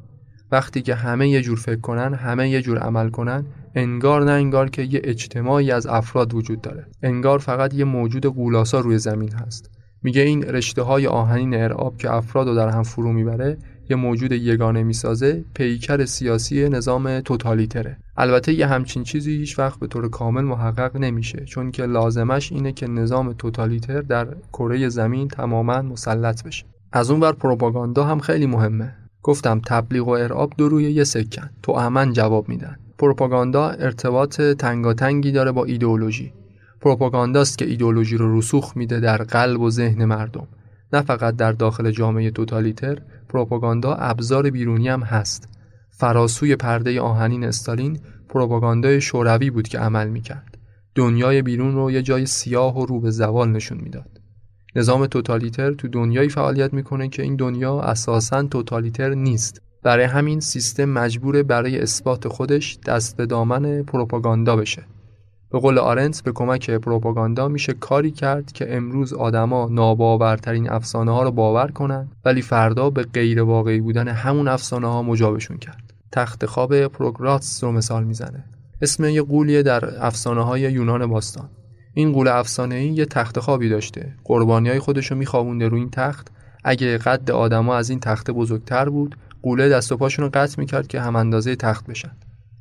وقتی که همه یه جور فکر کنن همه یه جور عمل کنن انگار نه انگار که یه اجتماعی از افراد وجود داره. انگار فقط یه موجود غول‌آسا روی زمین هست. میگه این رشته های آهنین ارعاب که افراد رو در هم فرو می‌بره یه موجود یگانه می‌سازه پیکر سیاسی نظام توتالیتره. البته یه همچین چیزی هیچ وقت به طور کامل محقق نمیشه چون که لازمش اینه که نظام توتالیتر در کره زمین تماما مسلط بشه. از اون بر پروپاگاندا هم خیلی مهمه. گفتم تبلیغ و ارعاب دو روی یه سکن. تو امن جواب میدن. پروپاگاندا ارتباط تنگاتنگی داره با ایدئولوژی. پروپاگانداست که ایدئولوژی رو رسوخ میده در قلب و ذهن مردم. نه فقط در داخل جامعه توتالیتر پروپاگاندا ابزار بیرونی هم هست. فراسوی پرده آهنین استالین پروپاگاندای شوروی بود که عمل می‌کرد. دنیای بیرون رو یه جای سیاه و رو به زوال نشون می‌داد. نظام توتالیتر تو دنیایی فعالیت می‌کنه که این دنیا اساسا توتالیتر نیست. برای همین سیستم مجبور برای اثبات خودش دست به دامن پروپاگاندا بشه. به قول آرنت به کمک پروپاگاندا میشه کاری کرد که امروز آدما ناباورترین افسانه ها رو باور کنن ولی فردا به غیر واقعی بودن همون افسانه ها مجابشون کرد. تخت خواب پروگراتس رو مثال می‌زنه. اسم یه قولیه در افسانه های یونان باستان. این قول افسانه ای یه تخت خوابی داشته. قربانی های خودش رو میخوابونده روی این تخت. اگه قد آدما از این تخت بزرگتر بود قوله دست و پاشون رو قطع می‌کرد که هم اندازه تخت بشن.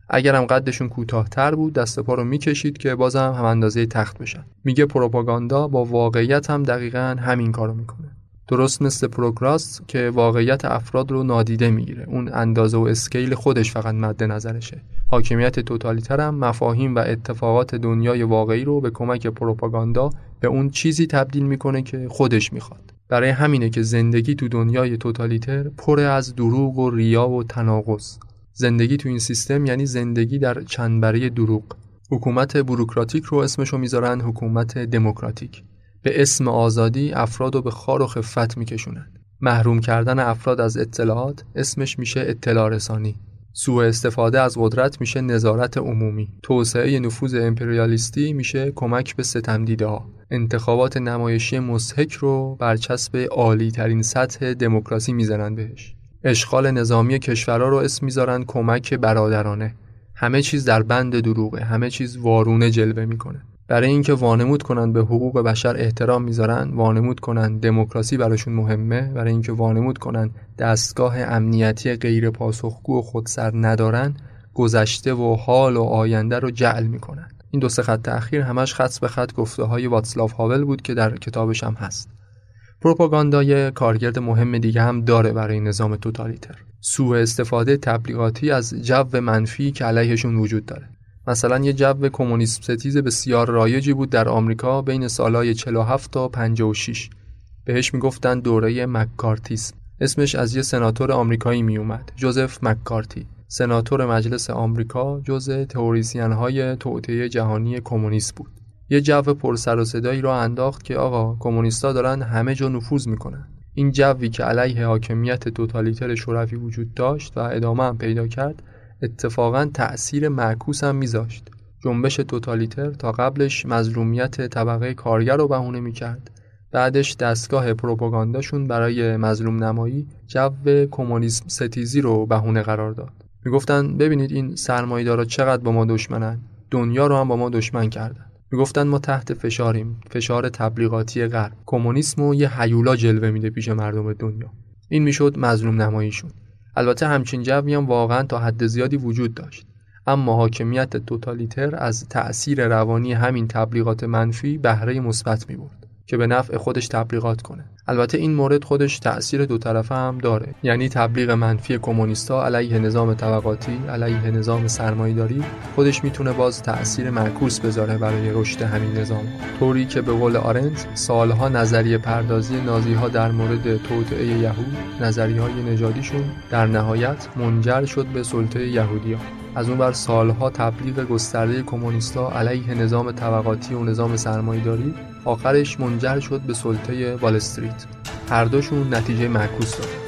اگرم قدشون کوتاهتر بود دست پا رو می‌کشید که بازم هم اندازه تخت بشن. میگه پروپاگاندا با واقعیت هم دقیقا همین کارو می‌کنه. درست مثل پروگراس که واقعیت افراد رو نادیده می‌گیره. اون اندازه و اسکیل خودش فقط مد نظرشه. حاکمیت توتالیتر هم مفاهیم و اتفاقات دنیای واقعی رو به کمک پروپاگاندا به اون چیزی تبدیل می‌کنه که خودش می‌خواد. برای همینه که زندگی تو دنیای توتالیتر پر از دروغ و ریا و تناقض. زندگی تو این سیستم یعنی زندگی در چندبره دروغ. حکومت بروکراتیک رو اسمشو می‌ذارن حکومت دموکراتیک. به اسم آزادی افراد رو به خار و خفت میکشونن. محروم کردن افراد از اطلاعات اسمش میشه اطلاع رسانی. سوء استفاده از قدرت میشه نظارت عمومی. توسعه نفوذ امپریالیستی میشه کمک به ستمدیده ها انتخابات نمایشی مسحک رو برچسب عالی ترین سطح دموکراسی می‌زنن بهش. اشغال نظامی کشورها رو اسم می‌ذارن کمک برادرانه. همه چیز در بند دروغه. همه چیز وارونه جلوه می‌کنه. برای اینکه وانمود کنن به حقوق بشر احترام می‌ذارن وانمود کنن دموکراسی براشون مهمه. برای اینکه وانمود کنن دستگاه امنیتی غیر پاسخگو و خودسر ندارن گذشته و حال و آینده رو جعل می‌کنن. این دو سه خط اخیر همش خط به خط گفته های واتسلاف هاول بود که در کتابش هم هست. پروپاگاندا کارگرد مهم دیگه هم داره برای نظام توتالیتر. سوء استفاده تبلیغاتی از جو منفی که علیهشون وجود داره. مثلا یه جو کمونیسم ستیز بسیار رایجی بود در آمریکا بین سالهای 47 تا 56 بهش می‌گفتن دوره مکارتیسم اسمش از یه سناتور آمریکایی میومد جوزف مکارتی سناتور مجلس آمریکا جزء تئوریسین های توطئه جهانی کمونیست بود. یه جو پر سر و صدایی را انداخت که آقا کمونیستا دارن همه جا نفوذ می‌کنن. این جوی که علیه حاکمیت توتالیتر شوروی وجود داشت و ادامه هم پیدا کرد اتفاقا تأثیر معکوس هم میذاشت. جنبش توتالیتر تا قبلش مظلومیت طبقه کارگر رو بهونه می‌کرد. بعدش دستگاه پروپاگانداشون برای مظلوم نمایی جو کمونیسم ستیزی رو بهونه قرار داد. می‌گفتن ببینید این سرمایه‌دارا چقدر با ما دشمنن. دنیا رو هم با ما دشمن کردن. می‌گفتن ما تحت فشاریم. فشار تبلیغاتی غرب. کمونیسم و یه حیولا جلوه میده پیش مردم دنیا. این می‌شد مظلوم نماییشون. البته همچین جوی هم واقعا تا حد زیادی وجود داشت. اما حاکمیت توتالیتر از تأثیر روانی همین تبلیغات منفی بهره مثبت می‌برد. که به نفع خودش تبلیغات کنه. البته این مورد خودش تأثیر دو طرفه هم داره. یعنی تبلیغ منفی کمونیستا علیه نظام طبقاتی علیه نظام سرمایه‌داری خودش می‌تونه باز تأثیر معکوس بذاره برای رشد همین نظام. طوری که به قول آرنت سالها نظریه پردازی نازی ها در مورد توطعه یهود نظریه های نژادیشون در نهایت منجر شد به سلطه یهودیان از اون بر سالها تبلیغ گسترده کمونیستا علیه نظام طبقاتی و نظام سرمایه‌داری آخرش منجر شد به سلطه وال استریت. هر دوشون نتیجه معکوس داد.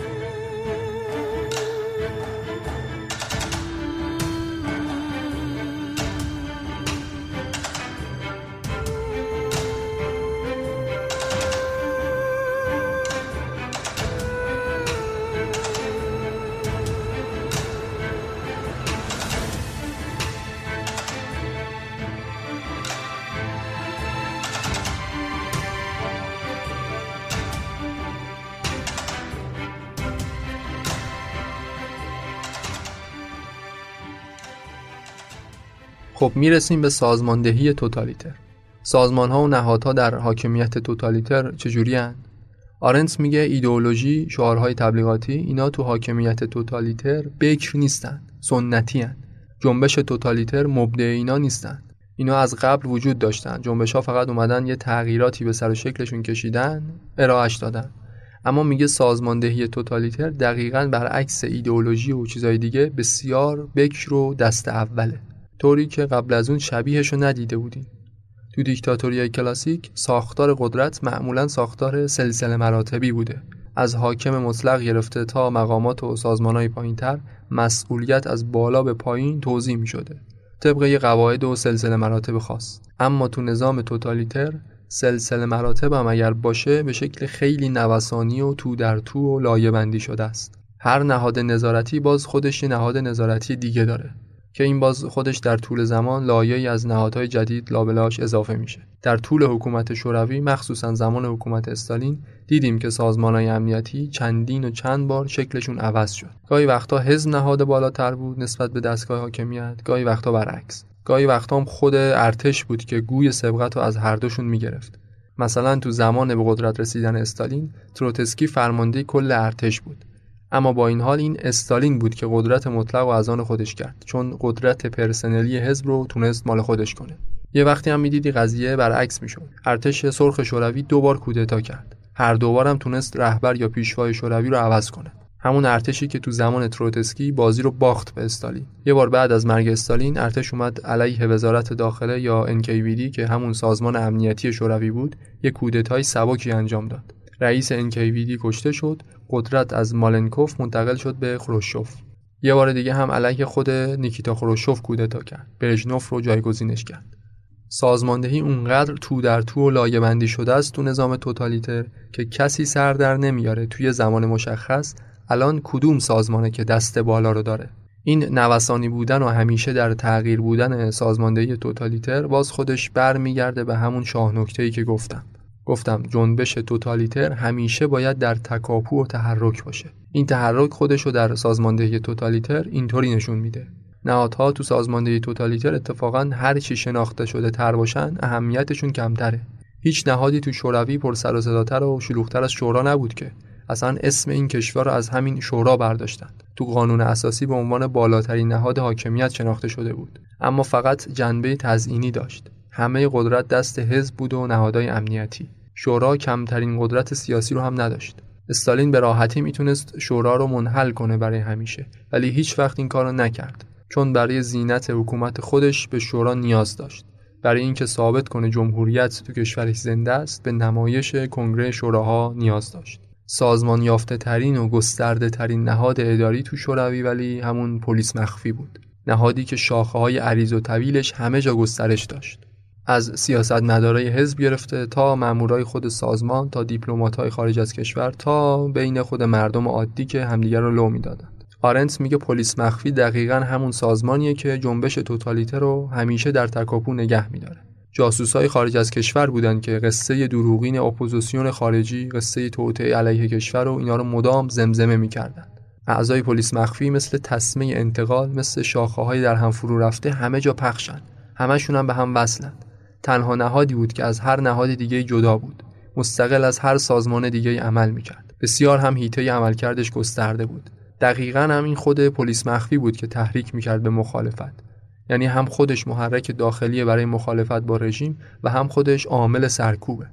خب می‌رسیم به سازماندهی توتالیتر سازمان ها و نهادها در حاکمیت توتالیتر چجوری هن؟ آرنس میگه ایدئولوژی، شعارهای تبلیغاتی اینا تو حاکمیت توتالیتر بکر نیستن، سنتی هن. جنبش توتالیتر مبدع اینا نیستن. اینا از قبل وجود داشتن. جنبش ها فقط اومدن یه تغییراتی به سر و شکلشون کشیدن، ارائهش دادن. اما میگه سازماندهی توتالیتر دقیقا برعکس ایدئولوژی و چیزای دیگه بسیار بکر و دست اوله. طوری که قبل از اون شبیهش رو ندیده بودیم. تو دیکتاتوری کلاسیک ساختار قدرت معمولا ساختار سلسله مراتبی بوده. از حاکم مطلق گرفته تا مقامات و سازمانهای پایینتر مسئولیت از بالا به پایین توضیح می شده طبق قواعد و سلسله مراتب خاص. اما تو نظام توتالیتر سلسله مراتب هم اگر باشه به شکل خیلی نوسانی و تو در تو و لایه بندی شده است. هر نهاد نظارتی باز خودش نهاد نظارتی دیگه داره. که این باز خودش در طول زمان لایه‌ای از نهادهای جدید لابلاش اضافه میشه. در طول حکومت شوروی مخصوصا زمان حکومت استالین دیدیم که سازمانهای امنیتی چندین و چند بار شکلشون عوض شد. گاهی وقتا حزب نهاد بالاتر بود نسبت به دستگاه حاکمیت گاهی وقتا برعکس. گاهی وقتا هم خود ارتش بود که گوی سبقت رو از هر دوشون می‌گرفت. مثلا تو زمان به قدرت رسیدن استالین تروتسکی فرمانده کل ارتش بود. اما با این حال این استالین بود که قدرت مطلق و از آن خودش کرد چون قدرت پرسنلی حزب رو تونست مال خودش کنه. یه وقتی هم می‌دیدی قضیه برعکس می‌شد. ارتش سرخ شوروی دو بار کودتا کرد. هر دوبار هم تونست رهبر یا پیشوای شوروی رو عوض کنه. همون ارتشی که تو زمان تروتسکی بازی رو باخت به استالین. یه بار بعد از مرگ استالین ارتش اومد علیه وزارت داخله یا NKVD که همون سازمان امنیتی شوروی بود یه کودتای سبکی انجام داد. رئیس NKVD کشته شد. قدرت از مالنکوف منتقل شد به خروشوف یه بار دیگه هم علیه خود نیکیتا خروشوف کودتا کرد. برژنوف رو جایگزینش کرد. سازماندهی اونقدر تو در تو و لایه بندی شده است تو نظام توتالیتر که کسی سر در نمیاره. توی زمان مشخص الان کدوم سازمانه که دست بالا رو داره؟ این نوسانی بودن و همیشه در تغییر بودن سازماندهی توتالیتر باز خودش برمیگرده به همون شاه که گفتم. گفتم جنبش توتالیتر همیشه باید در تکاپو و تحرک باشه. این تحرک خودش رو در سازماندهی توتالیتر اینطوری نشون میده. نهادها تو سازماندهی توتالیتر اتفاقا هر چی شناخته شده تر باشن اهمیتشون کمتره. هیچ نهادی تو شوروی پر سر و صداتر و شلوغتر از شورا نبود که. اصلا اسم این کشور رو از همین شورا برداشتند. تو قانون اساسی به عنوان بالاترین نهاد حاکمیت شناخته شده بود. اما فقط جنبه تزئینی داشت. همه قدرت دست حزب بود و نهادهای امنیتی. شورا کمترین قدرت سیاسی رو هم نداشت. استالین به راحتی می‌تونست شورا رو منحل کنه برای همیشه ولی هیچ وقت این کارو نکرد. چون برای زینت حکومت خودش به شورا نیاز داشت. برای اینکه ثابت کنه جمهوریت تو کشورش زنده است به نمایش کنگره شوراها نیاز داشت. سازمان یافته ترین و گسترده ترین نهاد اداری تو شوروی ولی همون پلیس مخفی بود. نهادی که شاخه های عریض و طویلش همه جا گسترش داشت. از سیاستمدارای حزب گرفته تا مامورای خود سازمان تا دیپلمات‌های خارج از کشور تا بین خود مردم عادی که همدیگر رو لو می‌دادند. آرنت میگه پلیس مخفی دقیقا همون سازمانیه که جنبش توتالیتر رو همیشه در تکاپو نگه میداره. های خارج از کشور بودند که قصه دروغین اپوزیسیون خارجی قصه توطئه علیه کشور و اینا رو مدام زمزمه می‌کردند. اعضای پلیس مخفی مثل تسمه انتقال مثل شاخه های در هم فرو رفته همه جا پخشن. همشون هم به هم وصلند تنها نهادی بود که از هر نهاد دیگه جدا بود. مستقل از هر سازمان دیگه عمل می‌کرد. بسیار هم هیته عملکردش گسترده بود. دقیقا هم این خود پلیس مخفی بود که تحریک می‌کرد به مخالفت. یعنی هم خودش محرک داخلی برای مخالفت با رژیم و هم خودش عامل سرکوبه.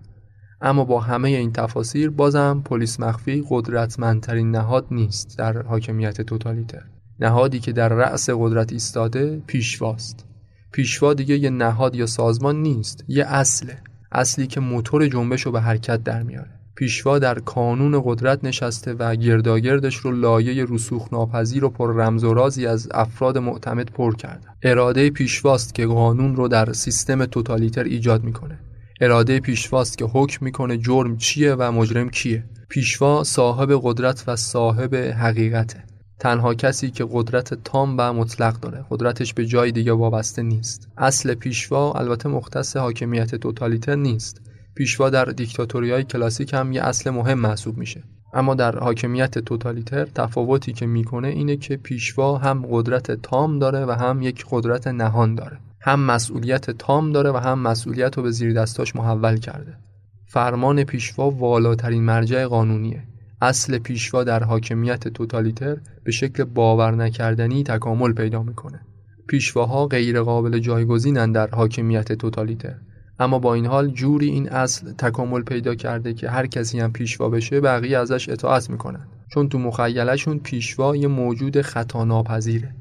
اما با همه این تفاسیر بازم پلیس مخفی قدرتمندترین نهاد نیست در حاکمیت توتالیتر. نهادی که در رأس قدرت ایستاده پیشواست. پیشوا دیگه یه نهاد یا سازمان نیست یه اصله. اصلی که موتور جنبش رو به حرکت در میاره. پیشوا در کانون قدرت نشسته و گرداگردش رو لایه رسوخ ناپذیر و پر رمز و رازی از افراد معتمد پر کرده. اراده پیشواست که قانون رو در سیستم توتالیتر ایجاد می‌کنه. اراده پیشواست که حکم می‌کنه جرم چیه و مجرم کیه. پیشوا صاحب قدرت و صاحب حقیقته. تنها کسی که قدرت تام و مطلق داره. قدرتش به جای دیگه وابسته نیست. اصل پیشوا البته مختص حاکمیت توتالیتر نیست. پیشوا در دیکتاتوری های کلاسیک هم یه اصل مهم محسوب میشه. اما در حاکمیت توتالیتر تفاوتی که می‌کنه اینه که پیشوا هم قدرت تام داره و هم یک قدرت نهان داره. هم مسئولیت تام داره و هم مسئولیت رو به زیر دستاش محول کرده. فرمان پیشوا والاترین مرجع قانونیه. اصل پیشوا در حاکمیت توتالیتر به شکل باور نکردنی تکامل پیدا می‌کنه. پیشواها غیر قابل جایگزینن در حاکمیت توتالیتر. اما با این حال جوری این اصل تکامل پیدا کرده که هر کسی هم پیشوا بشه بقیه ازش اطاعت می‌کنن. چون تو مخیلشون پیشوا یه موجود خطا ناپذیره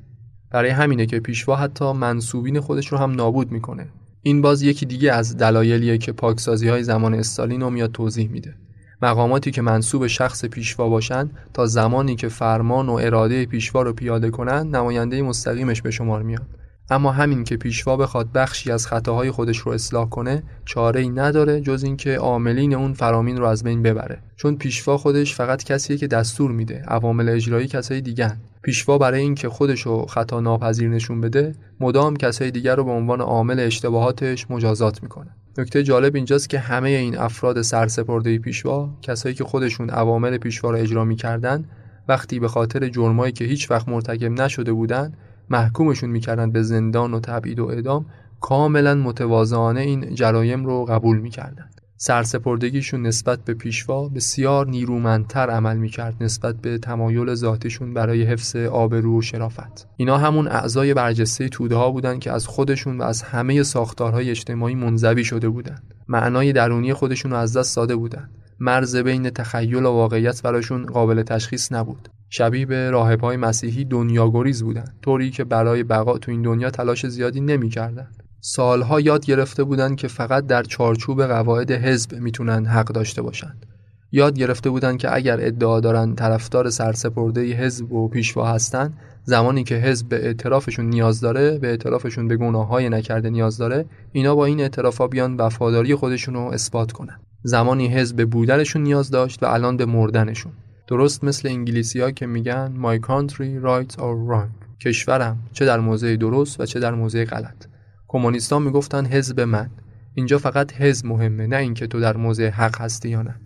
برای همینه که پیشوا حتی منصوبین خودش رو هم نابود می‌کنه. این باز یکی دیگه از دلایلیه که پاکسازی های زمان استالین رو میاد توضیح میده. مقاماتی که منصوب شخص پیشوا باشن تا زمانی که فرمان و اراده پیشوا رو پیاده کنن نماینده مستقیمش به شمار میاد. اما همین که پیشوا بخواد بخشی از خطاهای خودش رو اصلاح کنه چاره ای نداره جز اینکه عاملین اون فرامین رو از بین ببره. چون پیشوا خودش فقط کسیه که دستور میده عوامل اجرایی کسای دیگه پیشوا برای اینکه خودش رو خطا ناپذیر نشون بده مدام کسای دیگر رو به عنوان عامل اشتباهاتش مجازات می‌کنه. نکته جالب اینجاست که همه این افراد سرسپرده پیشوا کسایی که خودشون عوامل پیشوا رو اجرا می‌کردن وقتی به خاطر جرمایی که هیچ وقت مرتکب نشده بودن محکومشون می‌کردن به زندان و تبعید و اعدام کاملا متواضعانه این جرایم رو قبول می‌کردن. سرسپردگیشون نسبت به پیشوا بسیار نیرومندتر عمل می‌کرد نسبت به تمایل ذاتشون برای حفظ آبرو و شرافت. اینا همون اعضای برجسته توده ها بودن که از خودشون و از همه ساختارهای اجتماعی منزوی شده بودند معنای درونی خودشون رو از دست داده بودند مرز بین تخیل و واقعیت براشون قابل تشخیص نبود. شبیه به راهبهای مسیحی دنیاگریز بودند طوری که برای بقا تو این دنیا تلاش زیادی نمی‌کردند سالها یاد گرفته بودند که فقط در چارچوب قواعد حزب می‌تونن حق داشته باشند. یاد گرفته بودند که اگر ادعا دارن طرفدار سرسپرده حزب و پیشوا هستن زمانی که حزب به اعترافشون نیاز داره به اعترافشون به های نکرده نیاز داره اینا با این اعترافا بیان وفاداری خودشون رو اثبات کنن. زمانی حزب به بودنشون نیاز داشت و الان به مردنشون. درست مثل انگلیسی ها که میگن My country right or wrong. کشورم چه در موضع درست و چه در موضع غلط. کمونیستان می‌گفتن حزب من. اینجا فقط حزب مهمه نه اینکه تو در موضع حق هستی یا نه.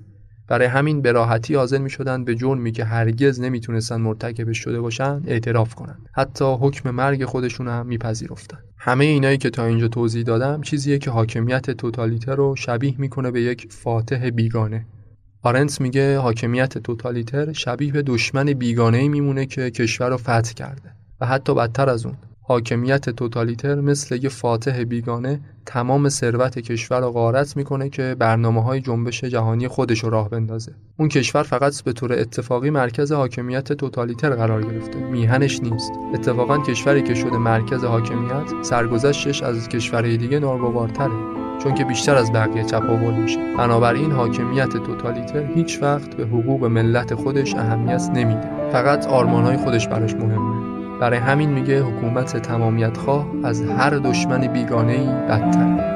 برای همین به راحتی حاضر می شدن به جرمی که هرگز نمی‌تونستن مرتکبش شده باشن اعتراف کنند حتی حکم مرگ خودشون هم میپذیرفتن. همه اینایی که تا اینجا توضیح دادم چیزیه که حاکمیت توتالیتر رو شبیه می‌کنه به یک فاتح بیگانه. آرنت میگه حاکمیت توتالیتر شبیه به دشمن بیگانه میمونه که کشور رو فتح کرده. و حتی بدتر از اون حاکمیت توتالیتر مثل یه فاتح بیگانه تمام ثروت کشور رو غارت می‌کنه که برنامه های جنبش جهانی خودش رو راه بندازه. اون کشور فقط به طور اتفاقی مرکز حاکمیت توتالیتر قرار گرفته. میهنش نیست. اتفاقا کشوری که شده مرکز حاکمیت سرگذشتش از کشورهای دیگه ناگوارتره چون که بیشتر از بقیه چپاول میشه. بنابراین حاکمیت توتالیتر هیچ وقت به حقوق ملت خودش اهمیت نمیده. فقط آرمانهای خودش براش مهمه. برای همین میگه حکومت تمامیت خواه از هر دشمن بیگانه ای بدتره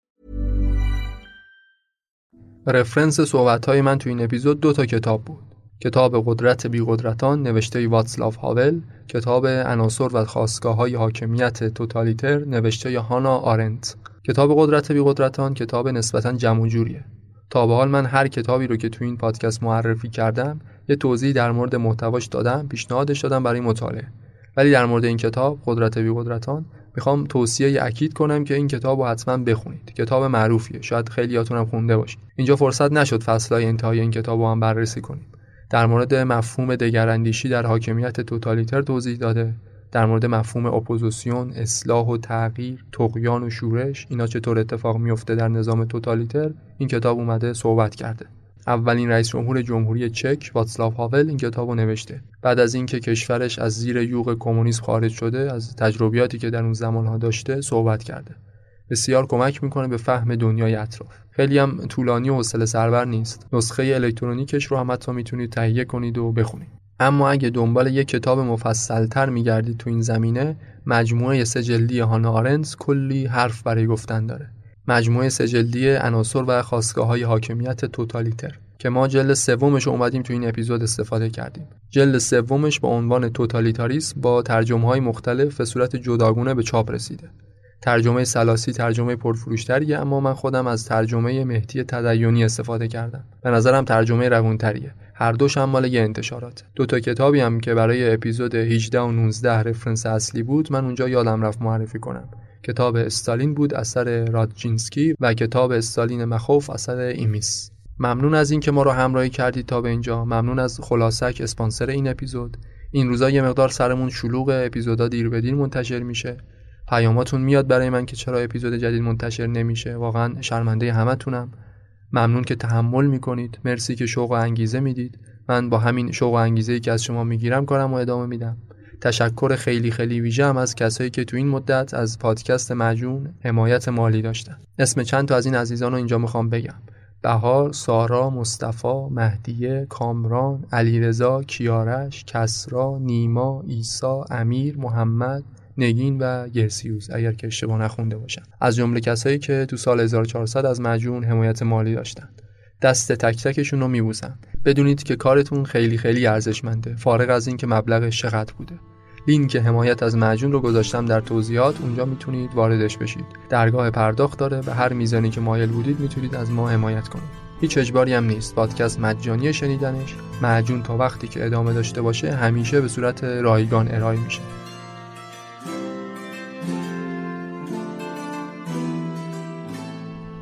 رفرنس صحبت های من تو این اپیزود دو تا کتاب بود. کتاب قدرت بی قدرتان نوشته واتسلاف هاول، کتاب عناصر و خواستگاه های حاکمیت توتالیتر نوشته هانا آرنت. کتاب قدرت بی قدرتان کتاب نسبتا جمع جوریه. تا به حال من هر کتابی رو که تو این پادکست معرفی کردم یه توضیح در مورد محتواش دادم پیشنهادش دادم برای مطالعه ولی در مورد این کتاب قدرت بی قدرتان می‌خوام توصیه اکید کنم که این کتاب رو حتما بخونید. کتاب معروفیه. شاید خیلیاتون هم خونده باشید. اینجا فرصت نشد فصلهای انتهای این کتاب رو هم بررسی کنیم. در مورد مفهوم دگراندیشی در حاکمیت توتالیتر توضیح داده. در مورد مفهوم اپوزیسیون، اصلاح و تغییر، طغیان و شورش اینا چطور اتفاق میفته در نظام توتالیتر این کتاب اومده صحبت کرده. اولین رئیس جمهور جمهوری چک واتسلاو هاول این کتاب رو نوشته. بعد از اینکه کشورش از زیر یوغ کمونیسم خارج شده از تجربیاتی که در اون زمانها داشته صحبت کرده. بسیار کمک می‌کنه به فهم دنیای اطراف. خیلی هم طولانی و حوصله سربر نیست. نسخه الکترونیکش رو هم حتی می‌تونید تهیه کنید و بخونید. اما اگه دنبال یک کتاب مفصلتر میگردید تو این زمینه مجموعه سجلدی هانا آرنز کلی حرف برای گفتن داره. مجموعه سجلدی عناصر و خواستگاه های حاکمیت توتالیتر که ما جلد سومش اومدیم تو این اپیزود استفاده کردیم. جلد سومش با عنوان توتالیتاریسم با ترجمه های مختلف به صورت جداگونه به چاپ رسیده. ترجمه سلاسی ترجمه پرفروشتریه اما من خودم از ترجمه مهدی تدیونی استفاده کردم. به نظرم ترجمه روونتریه هر دوش هم مال یه انتشارات. دو تا کتابی هم که برای اپیزود 18 و 19 رفرنس اصلی بود من اونجا یادم رفت معرفی کنم. کتاب استالین بود اثر رادجینسکی و کتاب استالین مخوف اثر ایمیس. ممنون از اینکه ما رو همراهی کردید تا به اینجا. ممنون از خلاصک اسپانسر این اپیزود. این روزا یه مقدار سرمون شلوغ اپیزودا دیر به دیر منتشر میشه. پیاماتون میاد برای من که چرا اپیزود جدید منتشر نمیشه. واقعا شرمنده همتونم. ممنون که تحمل می‌کنید. مرسی که شوق و انگیزه می‌دید. من با همین شوق و انگیزه که از شما می‌گیرم کارم و ادامه میدم. تشکر خیلی خیلی ویژه هم از کسایی که تو این مدت از پادکست مجون حمایت مالی داشتن. اسم چند تا از این عزیزان رو اینجا می‌خوام بگم. بهار، سارا، مصطفی، مهدیه، کامران، علیرضا، کیارش، کسرا، نیما، ایسا، امیر، محمد، نگین و گرسیوز اگر که اشتباه نخونده باشم. از جمله کسایی که تو سال 1400 از مجون حمایت مالی داشتند دست تک تکشون رو میبوسم. بدونید که کارتون خیلی خیلی ارزشمنده. فارغ از اینکه مبلغش چقدر بوده. لینک حمایت از مجون رو گذاشتم در توضیحات اونجا می‌تونید واردش بشید. درگاه پرداخت داره و هر میزانی که مایل بودید می‌تونید از ما حمایت کنید. هیچ اجباری هم نیست. پادکست مجانی شنیدنش. مجون تا وقتی که ادامه داشته باشه همیشه به صورت رایگان ارائه میشه.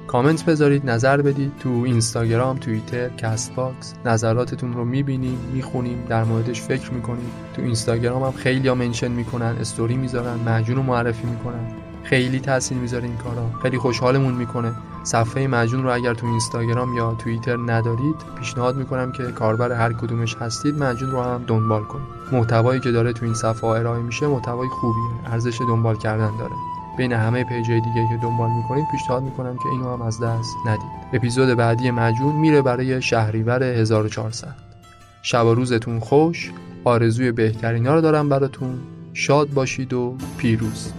کامنت بذارید نظر بدید تو اینستاگرام توییتر کست باکس نظراتتون رو می‌بینیم می‌خونیم در موردش فکر می‌کنیم. تو اینستاگرام هم خیلی ها mention می‌کنن استوری می‌ذارن مجون رو معرفی می‌کنن. خیلی تاثیر می‌ذاره این کارا. خیلی خوشحالمون می‌کنه. صفحه مجون رو اگر تو اینستاگرام یا توییتر ندارید پیشنهاد می‌کنم که کاربر هر کدومش هستید مجون رو هم دنبال کنید. محتوایی که داره تو این صفحه ارائه میشه محتوای خوبیه. ارزش دنبال کردن داره. بین همه پیجای دیگه که دنبال می‌کنید پیشنهاد می‌کنم که اینو هم از دست ندید. اپیزود بعدی مجون میره برای شهریور 1400 شب و روزتون خوش. آرزوی بهترینا رو دارم براتون. شاد باشید و پیروز.